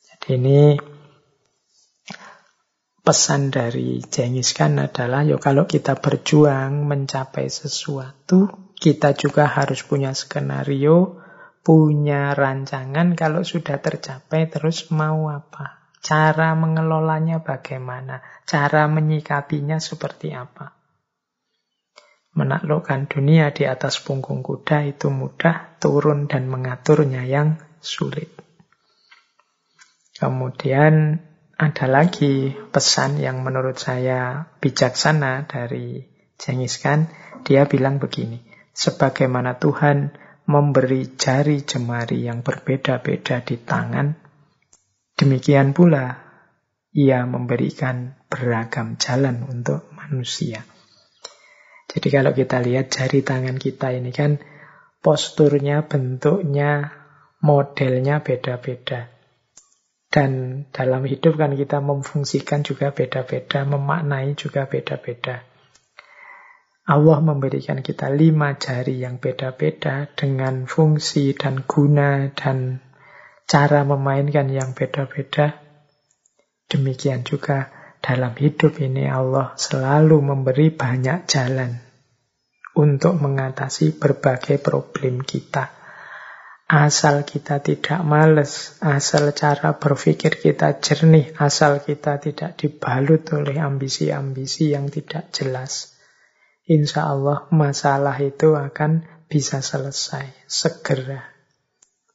Jadi ini pesan dari Genghis Khan adalah, yo kalau kita berjuang mencapai sesuatu, kita juga harus punya skenario, punya rancangan kalau sudah tercapai terus mau apa. Cara mengelolanya bagaimana, cara menyikapinya seperti apa. Menaklukkan dunia di atas punggung kuda itu mudah, turun dan mengaturnya yang sulit. Kemudian ada lagi pesan yang menurut saya bijaksana dari Genghis Khan. Dia bilang begini, sebagaimana Tuhan memberi jari jemari yang berbeda-beda di tangan, demikian pula ia memberikan beragam jalan untuk manusia. Jadi kalau kita lihat jari tangan kita ini kan posturnya, bentuknya, modelnya beda-beda. Dan dalam hidup kan kita memfungsikan juga beda-beda, memaknai juga beda-beda. Allah memberikan kita lima jari yang beda-beda dengan fungsi dan guna dan cara memainkan yang beda-beda. Demikian juga dalam hidup ini Allah selalu memberi banyak jalan untuk mengatasi berbagai problem kita. Asal kita tidak males, asal cara berpikir kita jernih, asal kita tidak dibalut oleh ambisi-ambisi yang tidak jelas. Insya Allah masalah itu akan bisa selesai segera.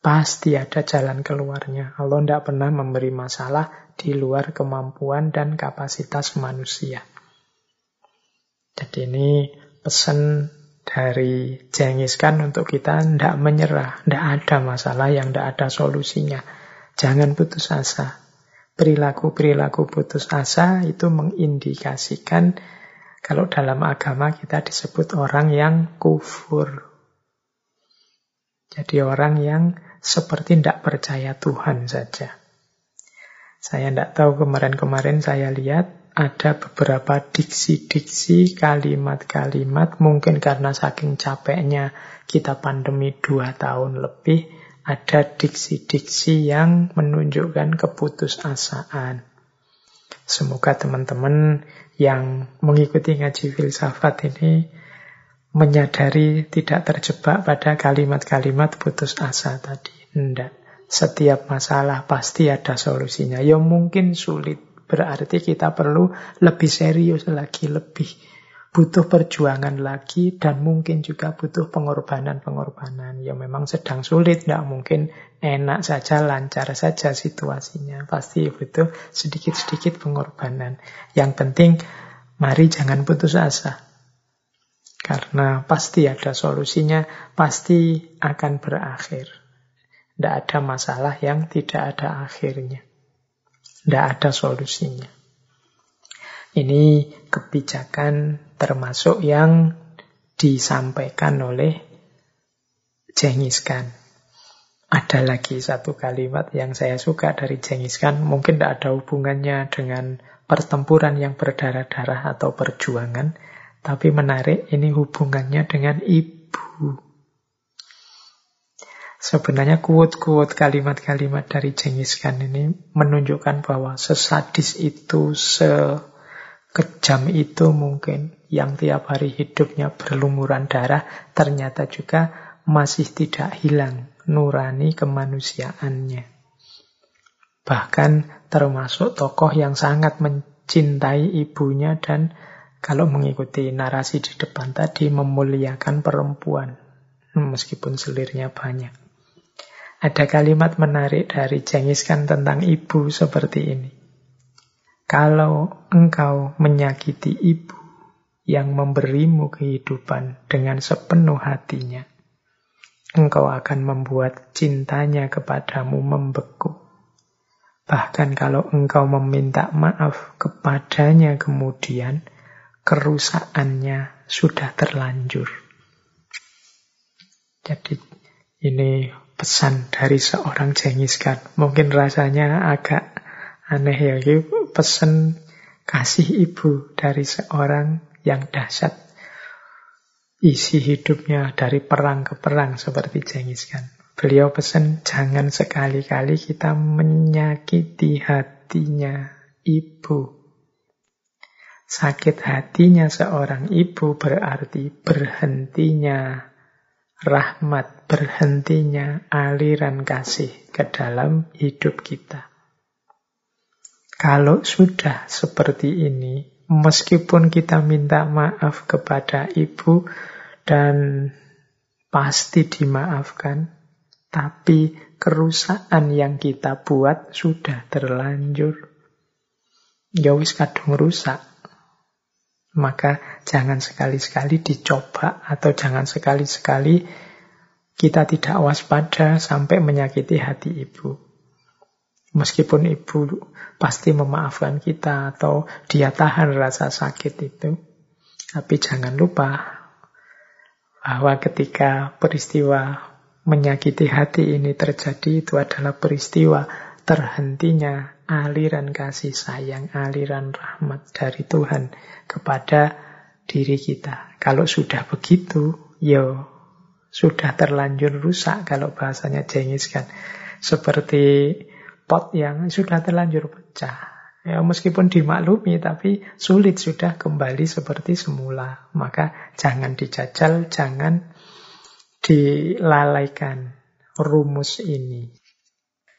Pasti ada jalan keluarnya. Allah tidak pernah memberi masalah di luar kemampuan dan kapasitas manusia. Jadi ini pesan dari Genghis Khan untuk kita tidak menyerah, tidak ada masalah yang tidak ada solusinya. Jangan putus asa. Perilaku-perilaku putus asa itu mengindikasikan kalau dalam agama kita disebut orang yang kufur. Jadi orang yang seperti tidak percaya Tuhan saja. Saya tidak tahu kemarin-kemarin saya lihat ada beberapa diksi-diksi, kalimat-kalimat, mungkin karena saking capeknya kita pandemi dua tahun lebih, ada diksi-diksi yang menunjukkan keputusasaan. Semoga teman-teman yang mengikuti ngaji filsafat ini menyadari tidak terjebak pada kalimat-kalimat putus asa tadi. Tidak. Setiap masalah pasti ada solusinya. Ya mungkin sulit, Berarti kita perlu lebih serius lagi, lebih butuh perjuangan lagi dan mungkin juga butuh pengorbanan-pengorbanan. Ya memang sedang sulit, tidak mungkin enak saja, lancar saja situasinya. Pasti butuh sedikit-sedikit pengorbanan. Yang penting, mari jangan putus asa. Karena pasti ada solusinya, pasti akan berakhir. Tidak ada masalah yang tidak ada akhirnya. Tidak ada solusinya. Ini kebijakan termasuk yang disampaikan oleh Genghis Khan. Ada lagi satu kalimat yang saya suka dari Genghis Khan, mungkin tidak ada hubungannya dengan pertempuran yang berdarah-darah atau perjuangan, tapi menarik ini hubungannya dengan ibu. Sebenarnya kuat-kuat kalimat-kalimat dari Genghis Khan ini menunjukkan bahwa sesadis itu, sekejam itu mungkin yang tiap hari hidupnya berlumuran darah, ternyata juga masih tidak hilang nurani kemanusiaannya. Bahkan termasuk tokoh yang sangat mencintai ibunya dan kalau mengikuti narasi di depan tadi memuliakan perempuan meskipun selirnya banyak. Ada kalimat menarik dari Jengis Khan tentang ibu seperti ini. Kalau engkau menyakiti ibu yang memberimu kehidupan dengan sepenuh hatinya, engkau akan membuat cintanya kepadamu membeku. Bahkan kalau engkau meminta maaf kepadanya kemudian, kerusakannya sudah terlanjur. Jadi ini pesan dari seorang Jengis Khan. Mungkin rasanya agak aneh ya. Ini pesan kasih ibu dari seorang yang dahsyat. Isi hidupnya dari perang ke perang seperti Jengis Khan. Beliau pesan jangan sekali-kali kita menyakiti hatinya ibu. Sakit hatinya seorang ibu berarti berhentinya rahmat berhentinya aliran kasih ke dalam hidup kita. Kalau sudah seperti ini, meskipun kita minta maaf kepada ibu dan pasti dimaafkan, tapi kerusakan yang kita buat sudah terlanjur. Ya wis kadung rusak. Maka jangan sekali-sekali dicoba atau jangan sekali-sekali kita tidak waspada sampai menyakiti hati ibu. Meskipun ibu pasti memaafkan kita atau dia tahan rasa sakit itu. Tapi jangan lupa bahwa ketika peristiwa menyakiti hati ini terjadi itu adalah peristiwa terhentinya aliran kasih sayang, aliran rahmat dari Tuhan kepada diri kita. Kalau sudah begitu, yo sudah terlanjur rusak kalau bahasanya Jengis kan. Seperti pot yang sudah terlanjur pecah. Ya, meskipun dimaklumi, tapi sulit sudah kembali seperti semula. Maka jangan dijajal, jangan dilalaikan rumus ini.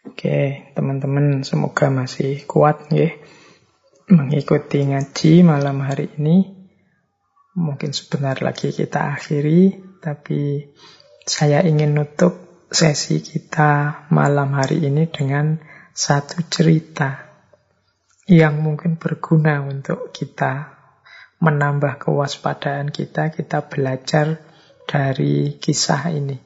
Oke, teman-teman semoga masih kuat ya mengikuti ngaji malam hari ini. Mungkin sebentar lagi kita akhiri, tapi saya ingin nutup sesi kita malam hari ini dengan satu cerita yang mungkin berguna untuk kita menambah kewaspadaan kita, kita belajar dari kisah ini.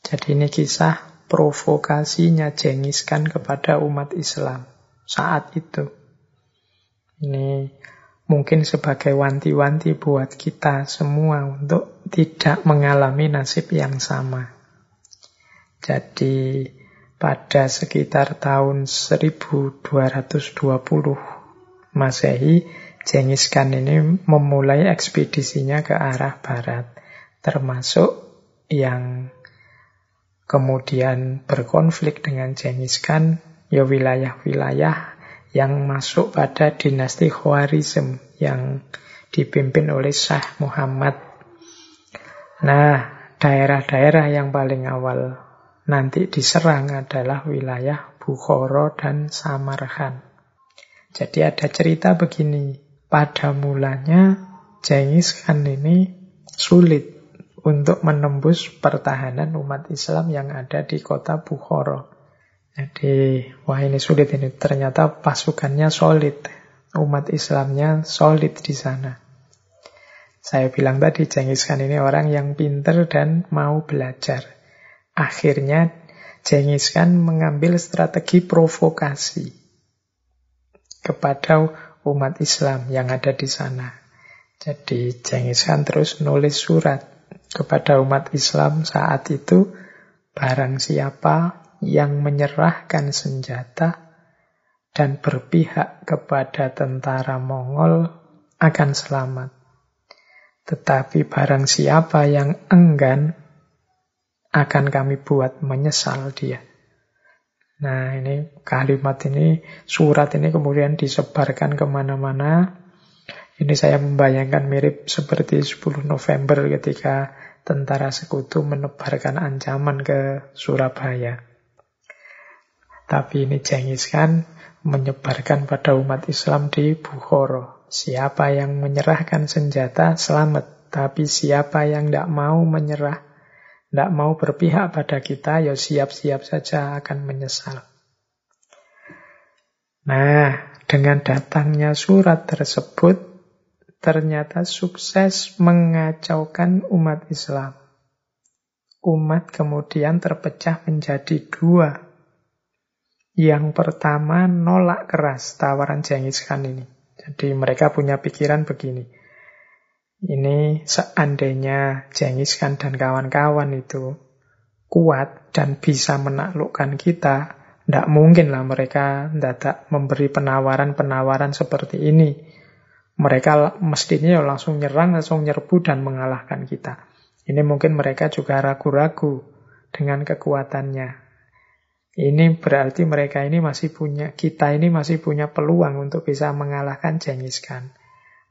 Jadi ini kisah provokasinya Jengis Khan kepada umat Islam saat itu. Ini mungkin sebagai wanti-wanti buat kita semua untuk tidak mengalami nasib yang sama. Jadi pada sekitar tahun 1220 Masehi, Jengis Khan ini memulai ekspedisinya ke arah barat, termasuk yang kemudian berkonflik dengan Genghis Khan, ya wilayah-wilayah yang masuk pada dinasti Khwarizm yang dipimpin oleh Shah Muhammad. Nah, daerah-daerah yang paling awal nanti diserang adalah wilayah Bukhara dan Samarkand. Jadi ada cerita begini, pada mulanya Genghis Khan ini sulit untuk menembus pertahanan umat Islam yang ada di kota Bukhara. Jadi, wah ini sulit ini. Ternyata pasukannya solid. Umat Islamnya solid di sana. Saya bilang tadi, Genghis Khan ini orang yang pinter dan mau belajar. Akhirnya, Genghis Khan mengambil strategi provokasi kepada umat Islam yang ada di sana. Jadi, Genghis Khan terus nulis surat kepada umat Islam saat itu barang siapa yang menyerahkan senjata dan berpihak kepada tentara Mongol akan selamat. Tetapi barang siapa yang enggan akan kami buat menyesal dia. Nah ini kalimat ini, surat ini kemudian disebarkan ke mana-mana. Ini saya membayangkan mirip seperti 10 November ketika tentara sekutu menebarkan ancaman ke Surabaya. Tapi ini Genghis Khan menyebarkan pada umat Islam di Bukhara. Siapa yang menyerahkan senjata selamat. Tapi siapa yang tidak mau menyerah, tidak mau berpihak pada kita, ya siap-siap saja akan menyesal. Nah, dengan datangnya surat tersebut, ternyata sukses mengacaukan umat Islam. Umat kemudian terpecah menjadi dua. Yang pertama nolak keras tawaran Genghis Khan ini. Jadi mereka punya pikiran begini. Ini seandainya Genghis Khan dan kawan-kawan itu kuat dan bisa menaklukkan kita, tidak mungkin lah mereka tidak memberi penawaran-penawaran seperti ini. Mereka mestinya langsung nyerang, langsung nyerbu dan mengalahkan kita. Ini mungkin mereka juga ragu-ragu dengan kekuatannya. Ini berarti mereka ini masih punya, kita ini masih punya peluang untuk bisa mengalahkan Genghis Khan.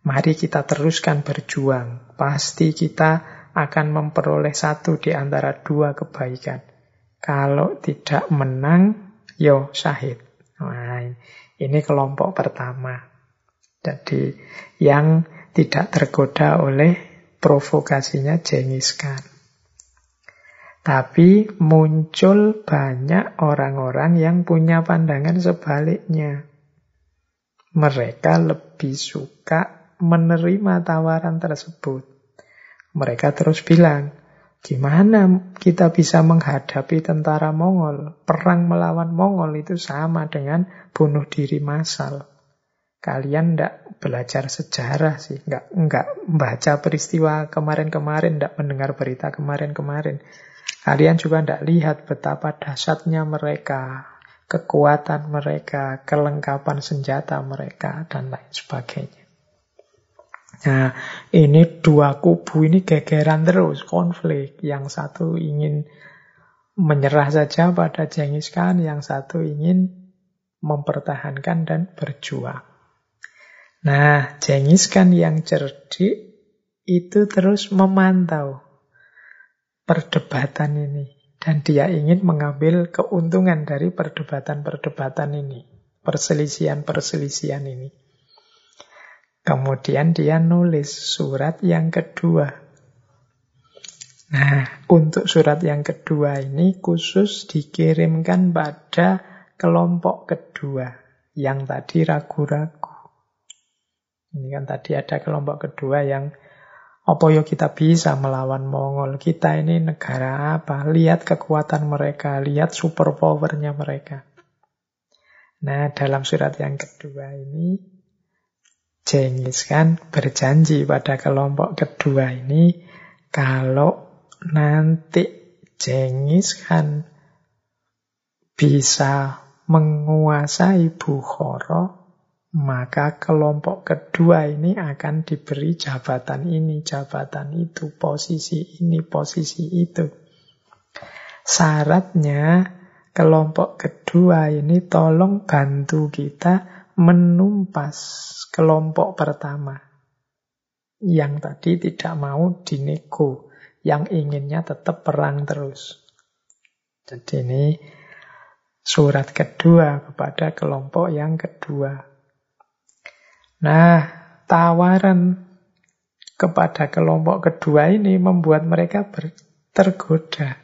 Mari kita teruskan berjuang. Pasti kita akan memperoleh satu di antara dua kebaikan. Kalau tidak menang, yo syahid. Nah, ini kelompok pertama. Jadi yang tidak tergoda oleh provokasinya Genghis Khan. Tapi muncul banyak orang-orang yang punya pandangan sebaliknya. Mereka lebih suka menerima tawaran tersebut. Mereka terus bilang, Gimana kita bisa menghadapi tentara Mongol? Perang melawan Mongol itu sama dengan bunuh diri massal. Kalian ndak belajar sejarah sih, nggak nggak baca peristiwa kemarin-kemarin, ndak mendengar berita kemarin-kemarin. Kalian juga ndak lihat betapa dahsyatnya mereka, kekuatan mereka, kelengkapan senjata mereka, dan lain sebagainya. Nah, ini dua kubu ini gegeran terus, konflik. Yang satu ingin menyerah saja pada Genghis Khan, yang satu ingin mempertahankan dan berjuang. Nah, Genghis Khan yang cerdik itu terus memantau perdebatan ini. Dan dia ingin mengambil keuntungan dari perdebatan-perdebatan ini. Perselisihan-perselisihan ini. Kemudian dia nulis surat yang kedua. Nah, untuk surat yang kedua ini khusus dikirimkan pada kelompok kedua yang tadi ragu-ragu. Ini kan tadi ada kelompok kedua yang apa ya kita bisa melawan Mongol? Kita ini negara apa? Lihat kekuatan mereka, lihat super powernya mereka. Nah, dalam surat yang kedua ini Jengis kan berjanji pada kelompok kedua ini kalau nanti Jengis kan bisa menguasai Bukhara, maka kelompok kedua ini akan diberi jabatan ini, jabatan itu, posisi ini, posisi itu. Syaratnya kelompok kedua ini tolong bantu kita menumpas kelompok pertama yang tadi tidak mau dinego, yang inginnya tetap perang terus. Jadi ini surat kedua kepada kelompok yang kedua. Nah, tawaran kepada kelompok kedua ini membuat mereka tergoda.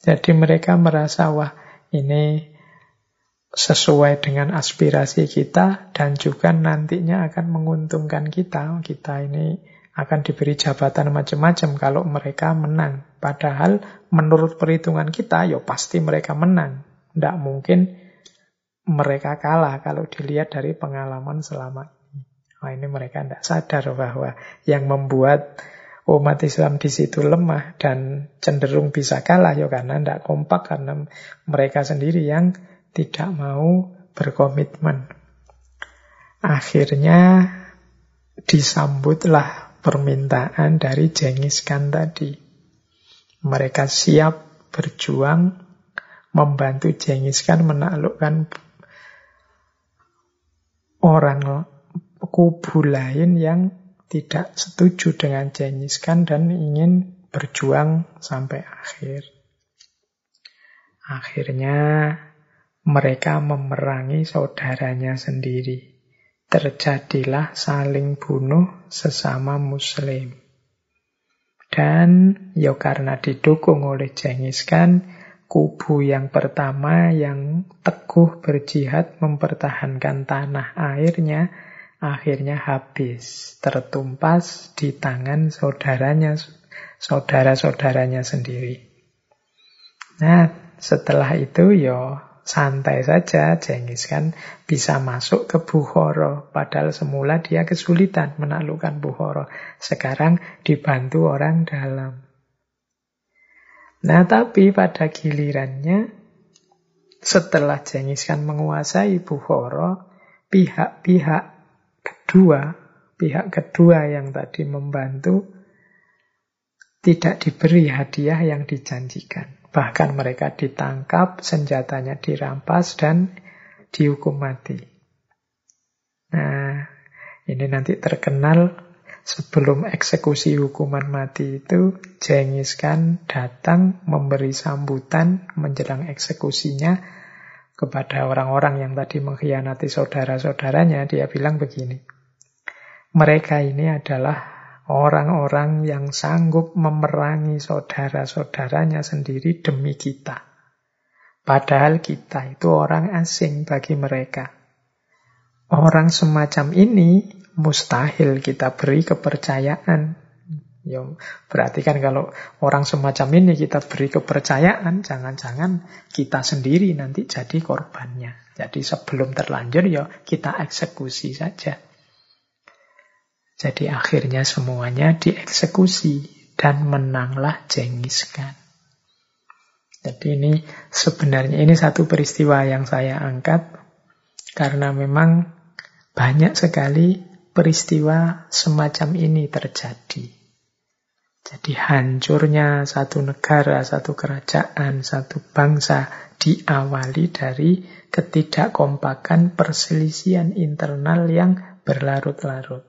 Jadi mereka merasa, wah ini sesuai dengan aspirasi kita dan juga nantinya akan menguntungkan kita. Kita ini akan diberi jabatan macam-macam kalau mereka menang. Padahal menurut perhitungan kita, ya pasti mereka menang. Tidak mungkin mereka kalah kalau dilihat dari pengalaman selama ini. Nah, ini mereka tidak sadar bahwa yang membuat umat Islam di situ lemah dan cenderung bisa kalah ya karena tidak kompak karena mereka sendiri yang tidak mau berkomitmen. Akhirnya disambutlah permintaan dari Jengis Khan tadi. Mereka siap berjuang membantu Jengis Khan menaklukkan orang kubu lain yang tidak setuju dengan Jengis Khan dan ingin berjuang sampai akhir. Akhirnya mereka memerangi saudaranya sendiri. Terjadilah saling bunuh sesama muslim. Dan ya karena didukung oleh Genghis Khan, kubu yang pertama yang teguh berjihad mempertahankan tanah airnya akhirnya habis, tertumpas di tangan saudaranya, saudara-saudaranya sendiri. Nah, setelah itu ya santai saja Jengis kan bisa masuk ke Bukhara. Padahal semula dia kesulitan menaklukkan Bukhara. Sekarang dibantu orang dalam. Nah tapi pada gilirannya setelah Jengis kan menguasai Bukhara, pihak-pihak kedua, pihak kedua yang tadi membantu tidak diberi hadiah yang dijanjikan. Bahkan mereka ditangkap, senjatanya dirampas, dan dihukum mati. Nah, ini nanti terkenal sebelum eksekusi hukuman mati itu, Jengis Khan datang memberi sambutan menjelang eksekusinya kepada orang-orang yang tadi mengkhianati saudara-saudaranya. Dia bilang begini, mereka ini adalah Orang-orang yang sanggup memerangi saudara-saudaranya sendiri demi kita. Padahal kita itu orang asing bagi mereka. Orang semacam ini mustahil kita beri kepercayaan. Ya, berarti kan kalau orang semacam ini kita beri kepercayaan, jangan-jangan kita sendiri nanti jadi korbannya. Jadi sebelum terlanjur ya kita eksekusi saja. Jadi akhirnya semuanya dieksekusi dan menanglah Genghis Khan. Jadi ini sebenarnya ini satu peristiwa yang saya angkat karena memang banyak sekali peristiwa semacam ini terjadi. Jadi hancurnya satu negara, satu kerajaan, satu bangsa diawali dari ketidakkompakan perselisihan internal yang berlarut-larut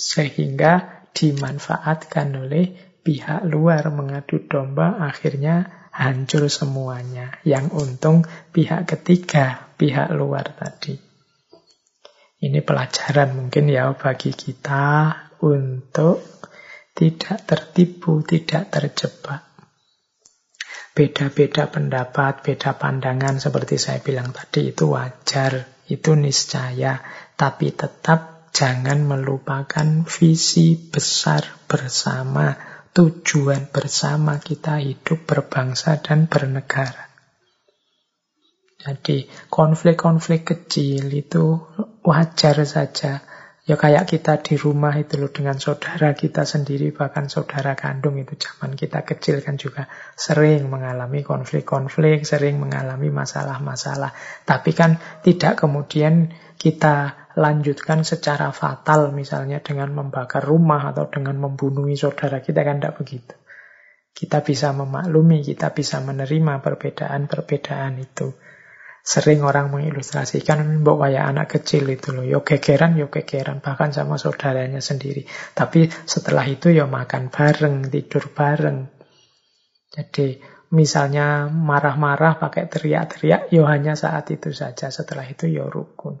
sehingga dimanfaatkan oleh pihak luar mengadu domba akhirnya hancur semuanya. Yang untung pihak ketiga, pihak luar tadi. Ini pelajaran mungkin ya bagi kita untuk tidak tertipu, tidak terjebak. Beda-beda pendapat, beda pandangan seperti saya bilang tadi itu wajar, itu niscaya, tapi tetap jangan melupakan visi besar bersama, tujuan bersama kita hidup berbangsa dan bernegara. Jadi konflik-konflik kecil itu wajar saja. Ya kayak kita di rumah itu loh dengan saudara kita sendiri, bahkan saudara kandung itu zaman kita kecil kan juga sering mengalami konflik-konflik, sering mengalami masalah-masalah. Tapi kan tidak kemudian kita lanjutkan secara fatal misalnya dengan membakar rumah atau dengan membunuh saudara kita kan tidak begitu. Kita bisa memaklumi, kita bisa menerima perbedaan-perbedaan itu. Sering orang mengilustrasikan mbok kayak anak kecil itu loh, yo gegeran, yo gegeran, bahkan sama saudaranya sendiri. Tapi setelah itu yo makan bareng, tidur bareng. Jadi misalnya marah-marah pakai teriak-teriak, yo hanya saat itu saja. Setelah itu yo rukun.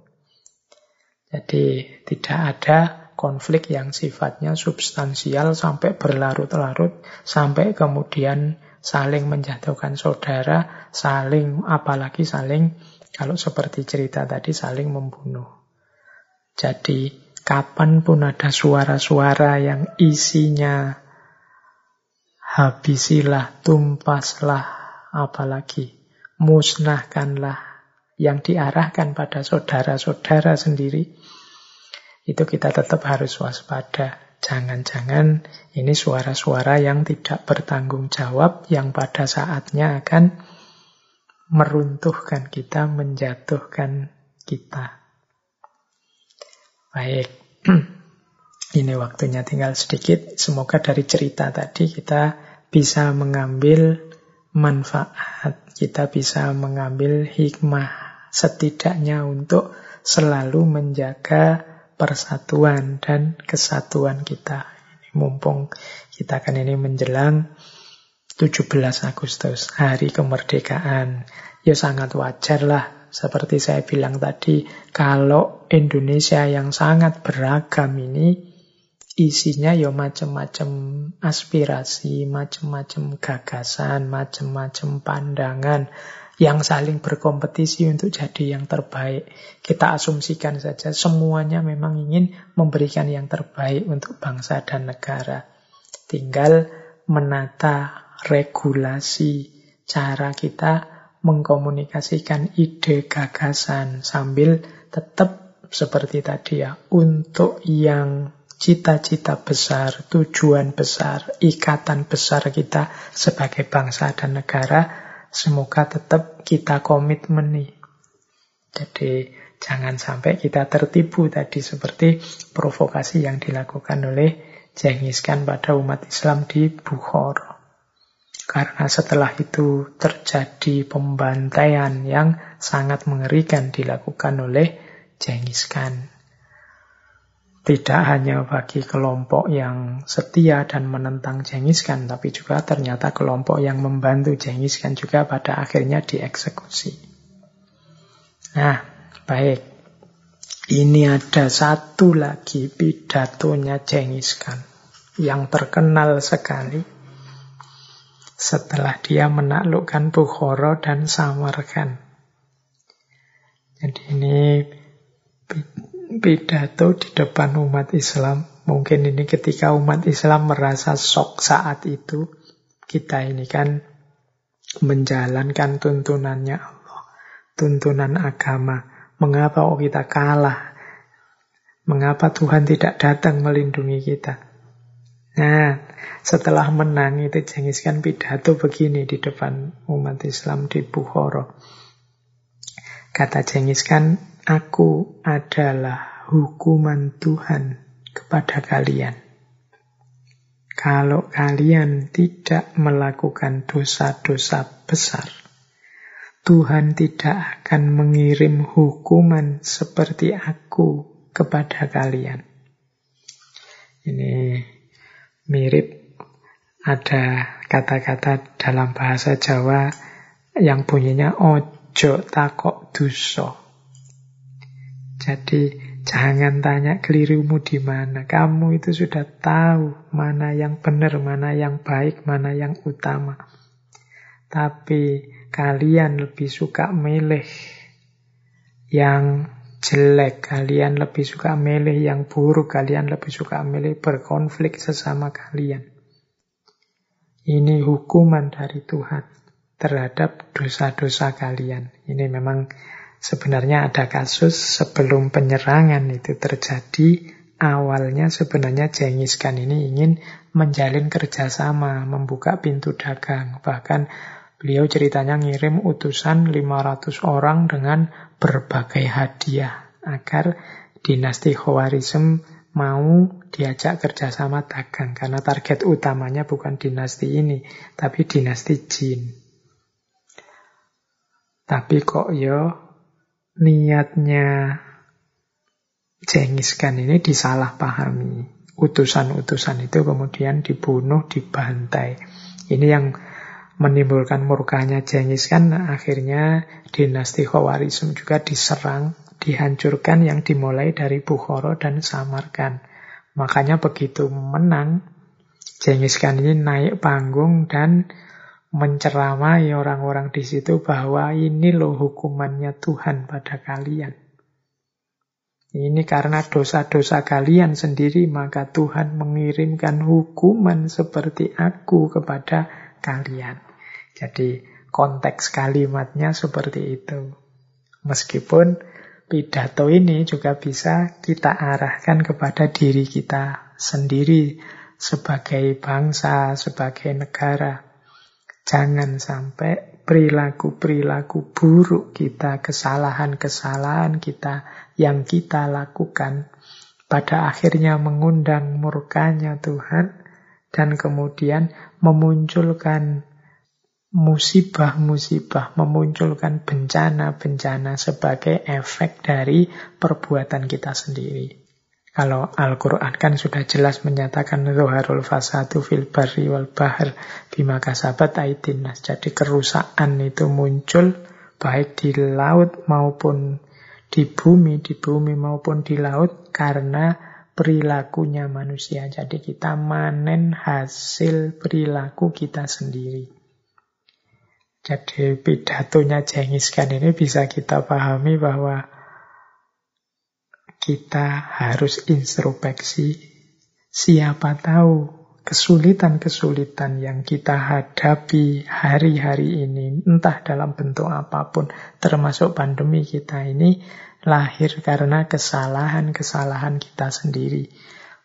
Jadi tidak ada konflik yang sifatnya substansial sampai berlarut-larut, sampai kemudian saling menjatuhkan saudara, saling apalagi saling kalau seperti cerita tadi saling membunuh. Jadi kapan pun ada suara-suara yang isinya habisilah, tumpaslah, apalagi musnahkanlah yang diarahkan pada saudara-saudara sendiri, itu kita tetap harus waspada. Jangan-jangan ini suara-suara yang tidak bertanggung jawab, yang pada saatnya akan meruntuhkan kita, menjatuhkan kita. Baik, ini waktunya tinggal sedikit. Semoga dari cerita tadi kita bisa mengambil manfaat, kita bisa mengambil hikmah setidaknya untuk selalu menjaga persatuan dan kesatuan kita. Mumpung kita kan ini menjelang 17 Agustus, hari kemerdekaan. Ya sangat wajar lah, seperti saya bilang tadi, kalau Indonesia yang sangat beragam ini, isinya ya macam-macam aspirasi, macam-macam gagasan, macam-macam pandangan yang saling berkompetisi untuk jadi yang terbaik. Kita asumsikan saja semuanya memang ingin memberikan yang terbaik untuk bangsa dan negara. Tinggal menata regulasi cara kita mengkomunikasikan ide gagasan sambil tetap seperti tadi ya untuk yang cita-cita besar, tujuan besar, ikatan besar kita sebagai bangsa dan negara, semoga tetap kita komitmen nih. Jadi jangan sampai kita tertipu tadi seperti provokasi yang dilakukan oleh Genghis pada umat Islam di Bukhara. Karena setelah itu terjadi pembantaian yang sangat mengerikan dilakukan oleh Genghis. Tidak hanya bagi kelompok yang setia dan menentang Genghis Khan, tapi juga ternyata kelompok yang membantu Genghis Khan juga pada akhirnya dieksekusi. Nah, baik. Ini ada satu lagi pidatonya Genghis Khan yang terkenal sekali setelah dia menaklukkan Bukhara dan Samarkand. Jadi ini pidato di depan umat Islam. Mungkin ini ketika umat Islam merasa sok saat itu. Kita ini kan menjalankan tuntunannya Allah. Tuntunan agama. Mengapa oh kita kalah? Mengapa Tuhan tidak datang melindungi kita? Nah, setelah menang itu Jengis kan pidato begini di depan umat Islam di Bukhara. Kata Jengis kan, Aku adalah hukuman Tuhan kepada kalian. Kalau kalian tidak melakukan dosa-dosa besar, Tuhan tidak akan mengirim hukuman seperti aku kepada kalian. Ini mirip ada kata-kata dalam bahasa Jawa yang bunyinya ojo takok duso. Jadi jangan tanya kelirumu di mana. Kamu itu sudah tahu mana yang benar, mana yang baik, mana yang utama. Tapi kalian lebih suka milih yang jelek, kalian lebih suka milih yang buruk, kalian lebih suka milih berkonflik sesama kalian. Ini hukuman dari Tuhan terhadap dosa-dosa kalian. Ini memang Sebenarnya ada kasus sebelum penyerangan itu terjadi, awalnya sebenarnya Jengis Khan ini ingin menjalin kerjasama, membuka pintu dagang. Bahkan beliau ceritanya ngirim utusan 500 orang dengan berbagai hadiah agar dinasti Khawarizm mau diajak kerjasama dagang. Karena target utamanya bukan dinasti ini, tapi dinasti Jin. Tapi kok ya niatnya Genghis Khan ini disalahpahami. Utusan-utusan itu kemudian dibunuh, dibantai. Ini yang menimbulkan murkanya Genghis Khan. Akhirnya dinasti Khawarizm juga diserang, dihancurkan yang dimulai dari Bukhara dan Samarkand. Makanya begitu menang, Genghis Khan ini naik panggung dan menceramai orang-orang di situ bahwa ini loh hukumannya Tuhan pada kalian. Ini karena dosa-dosa kalian sendiri, maka Tuhan mengirimkan hukuman seperti aku kepada kalian. Jadi konteks kalimatnya seperti itu. Meskipun pidato ini juga bisa kita arahkan kepada diri kita sendiri sebagai bangsa, sebagai negara. Jangan sampai perilaku-perilaku buruk kita, kesalahan-kesalahan kita yang kita lakukan pada akhirnya mengundang murkanya Tuhan dan kemudian memunculkan musibah-musibah, memunculkan bencana-bencana sebagai efek dari perbuatan kita sendiri. Kalau Al-Quran kan sudah jelas menyatakan Zuharul fasadu fil barri wal bahar bima kasabat aidinas. Jadi kerusakan itu muncul baik di laut maupun di bumi, di bumi maupun di laut karena perilakunya manusia. Jadi kita manen hasil perilaku kita sendiri. Jadi pidatonya Jengis Khan ini bisa kita pahami bahwa kita harus introspeksi. Siapa tahu kesulitan-kesulitan yang kita hadapi hari-hari ini, entah dalam bentuk apa pun, termasuk pandemi kita ini, lahir karena kesalahan-kesalahan kita sendiri.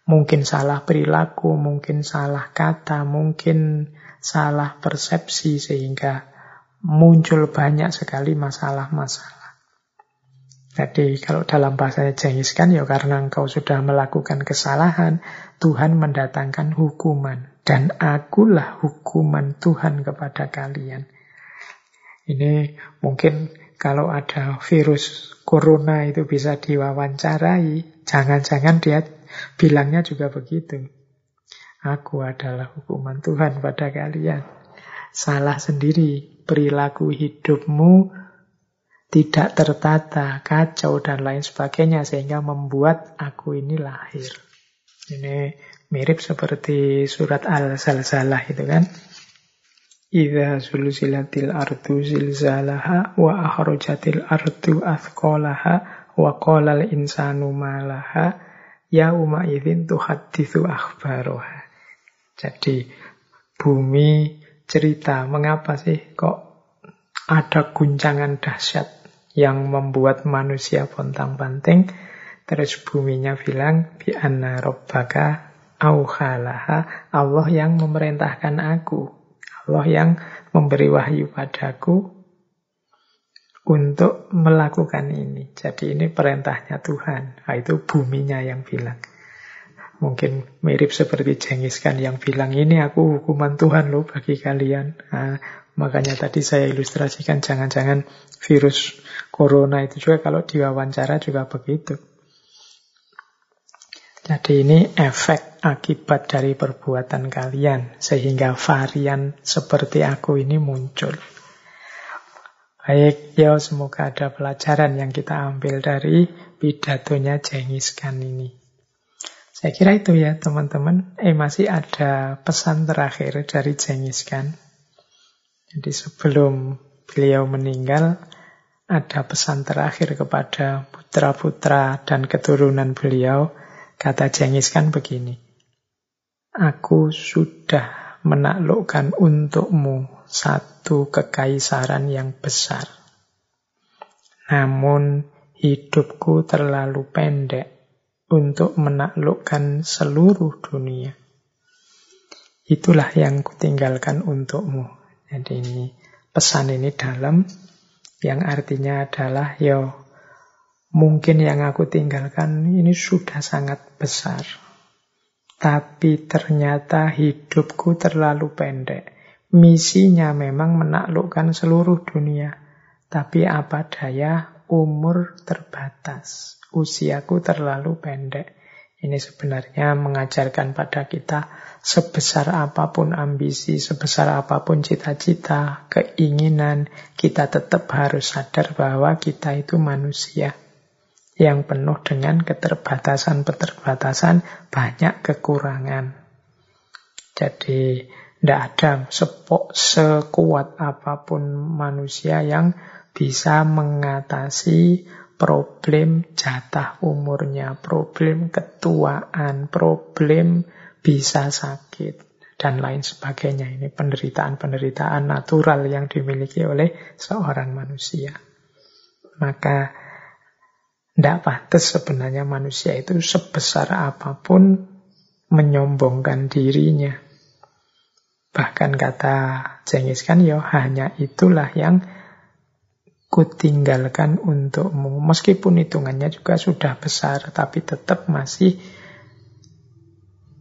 Mungkin salah perilaku, mungkin salah kata, mungkin salah persepsi, sehingga muncul banyak sekali masalah-masalah. Jadi kalau dalam bahasanya Jengis kan ya karena engkau sudah melakukan kesalahan, Tuhan mendatangkan hukuman. Dan akulah hukuman Tuhan kepada kalian. Ini mungkin kalau ada virus corona itu bisa diwawancarai, jangan-jangan dia bilangnya juga begitu. Aku adalah hukuman Tuhan pada kalian. Salah sendiri perilaku hidupmu tidak tertata, kacau, dan lain sebagainya, sehingga membuat aku ini lahir. Ini mirip seperti surat Al-Salsalah itu kan. Iza sulsilatil ardu zilzalaha wa akhrajatil ardu athqalaha wa qalal insanu malaha yauma idzin tuhadditsu akhbaroha. Jadi bumi cerita mengapa sih kok ada guncangan dahsyat yang membuat manusia pontang-panting. Terus buminya bilang, bi anna rabbaka auhalaha, Allah yang memerintahkan aku. Allah yang memberi wahyu padaku untuk melakukan ini. Jadi ini perintahnya Tuhan. Nah, itu buminya yang bilang. Mungkin mirip seperti Jengis kan yang bilang, ini aku hukuman Tuhan loh bagi kalian. Nah, makanya tadi saya ilustrasikan jangan-jangan virus corona itu juga kalau diwawancara juga begitu. Jadi ini efek akibat dari perbuatan kalian sehingga varian seperti aku ini muncul. Baik, ya semoga ada pelajaran yang kita ambil dari pidatonya Jengis Khan ini. Saya kira itu ya teman-teman. Eh masih ada pesan terakhir dari Jengis Khan. Jadi sebelum beliau meninggal, ada pesan terakhir kepada putra-putra dan keturunan beliau. Kata Jengis kan begini, Aku sudah menaklukkan untukmu satu kekaisaran yang besar. Namun hidupku terlalu pendek untuk menaklukkan seluruh dunia. Itulah yang kutinggalkan untukmu. Jadi ini pesan ini dalam yang artinya adalah ya mungkin yang aku tinggalkan ini sudah sangat besar. Tapi ternyata hidupku terlalu pendek. Misinya memang menaklukkan seluruh dunia. Tapi apa daya umur terbatas. Usiaku terlalu pendek. Ini sebenarnya mengajarkan pada kita sebesar apa pun ambisi, sebesar apa pun cita-cita, keinginan, kita tetap harus sadar bahwa kita itu manusia yang penuh dengan keterbatasan-keterbatasan, banyak kekurangan. Jadi, tidak ada sepok sekuat apa pun manusia yang bisa mengatasi problem jatah umurnya, problem ketuaan, problem bisa sakit, dan lain sebagainya. Ini penderitaan-penderitaan natural yang dimiliki oleh seorang manusia. Maka tidak pantas sebenarnya manusia itu sebesar apa pun menyombongkan dirinya. Bahkan kata Jengis kan ya hanya itulah yang kutinggalkan untukmu. Meskipun hitungannya juga sudah besar, tapi tetap masih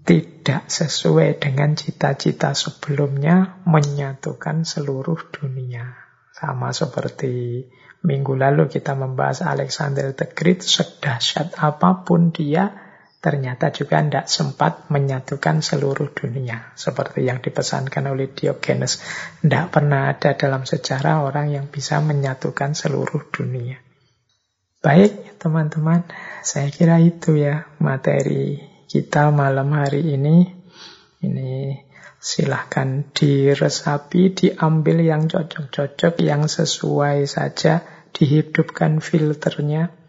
tidak sesuai dengan cita-cita sebelumnya menyatukan seluruh dunia. Sama seperti minggu lalu kita membahas Alexander the Great, sedahsyat apa pun dia, ternyata juga tidak sempat menyatukan seluruh dunia. Seperti yang dipesankan oleh Diogenes. Tidak pernah ada dalam sejarah orang yang bisa menyatukan seluruh dunia. Baik, teman-teman. Saya kira itu ya materi kita malam hari ini. Ini silahkan diresapi, diambil yang cocok-cocok, yang sesuai saja, dihidupkan filternya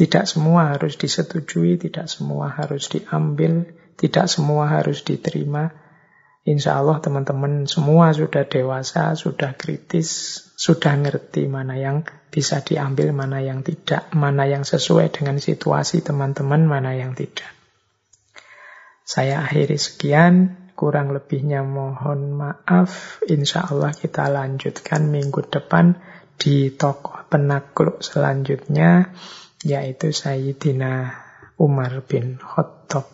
tidak semua harus disetujui, tidak semua harus diambil, tidak semua harus diterima. Insya Allah teman-teman semua sudah dewasa, sudah kritis, sudah ngerti mana yang bisa diambil, mana yang tidak, mana yang sesuai dengan situasi teman-teman, mana yang tidak. Saya akhiri sekian, kurang lebihnya mohon maaf. Insya Allah kita lanjutkan minggu depan di tokoh penakluk selanjutnya yaitu Sayyidina Umar bin Khattab.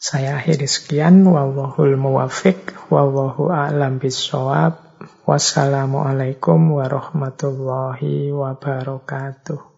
Saya akhiri sekian. Wallahul muwafiq. Wallahu a'lam bisawab. Wassalamualaikum warahmatullahi wabarakatuh.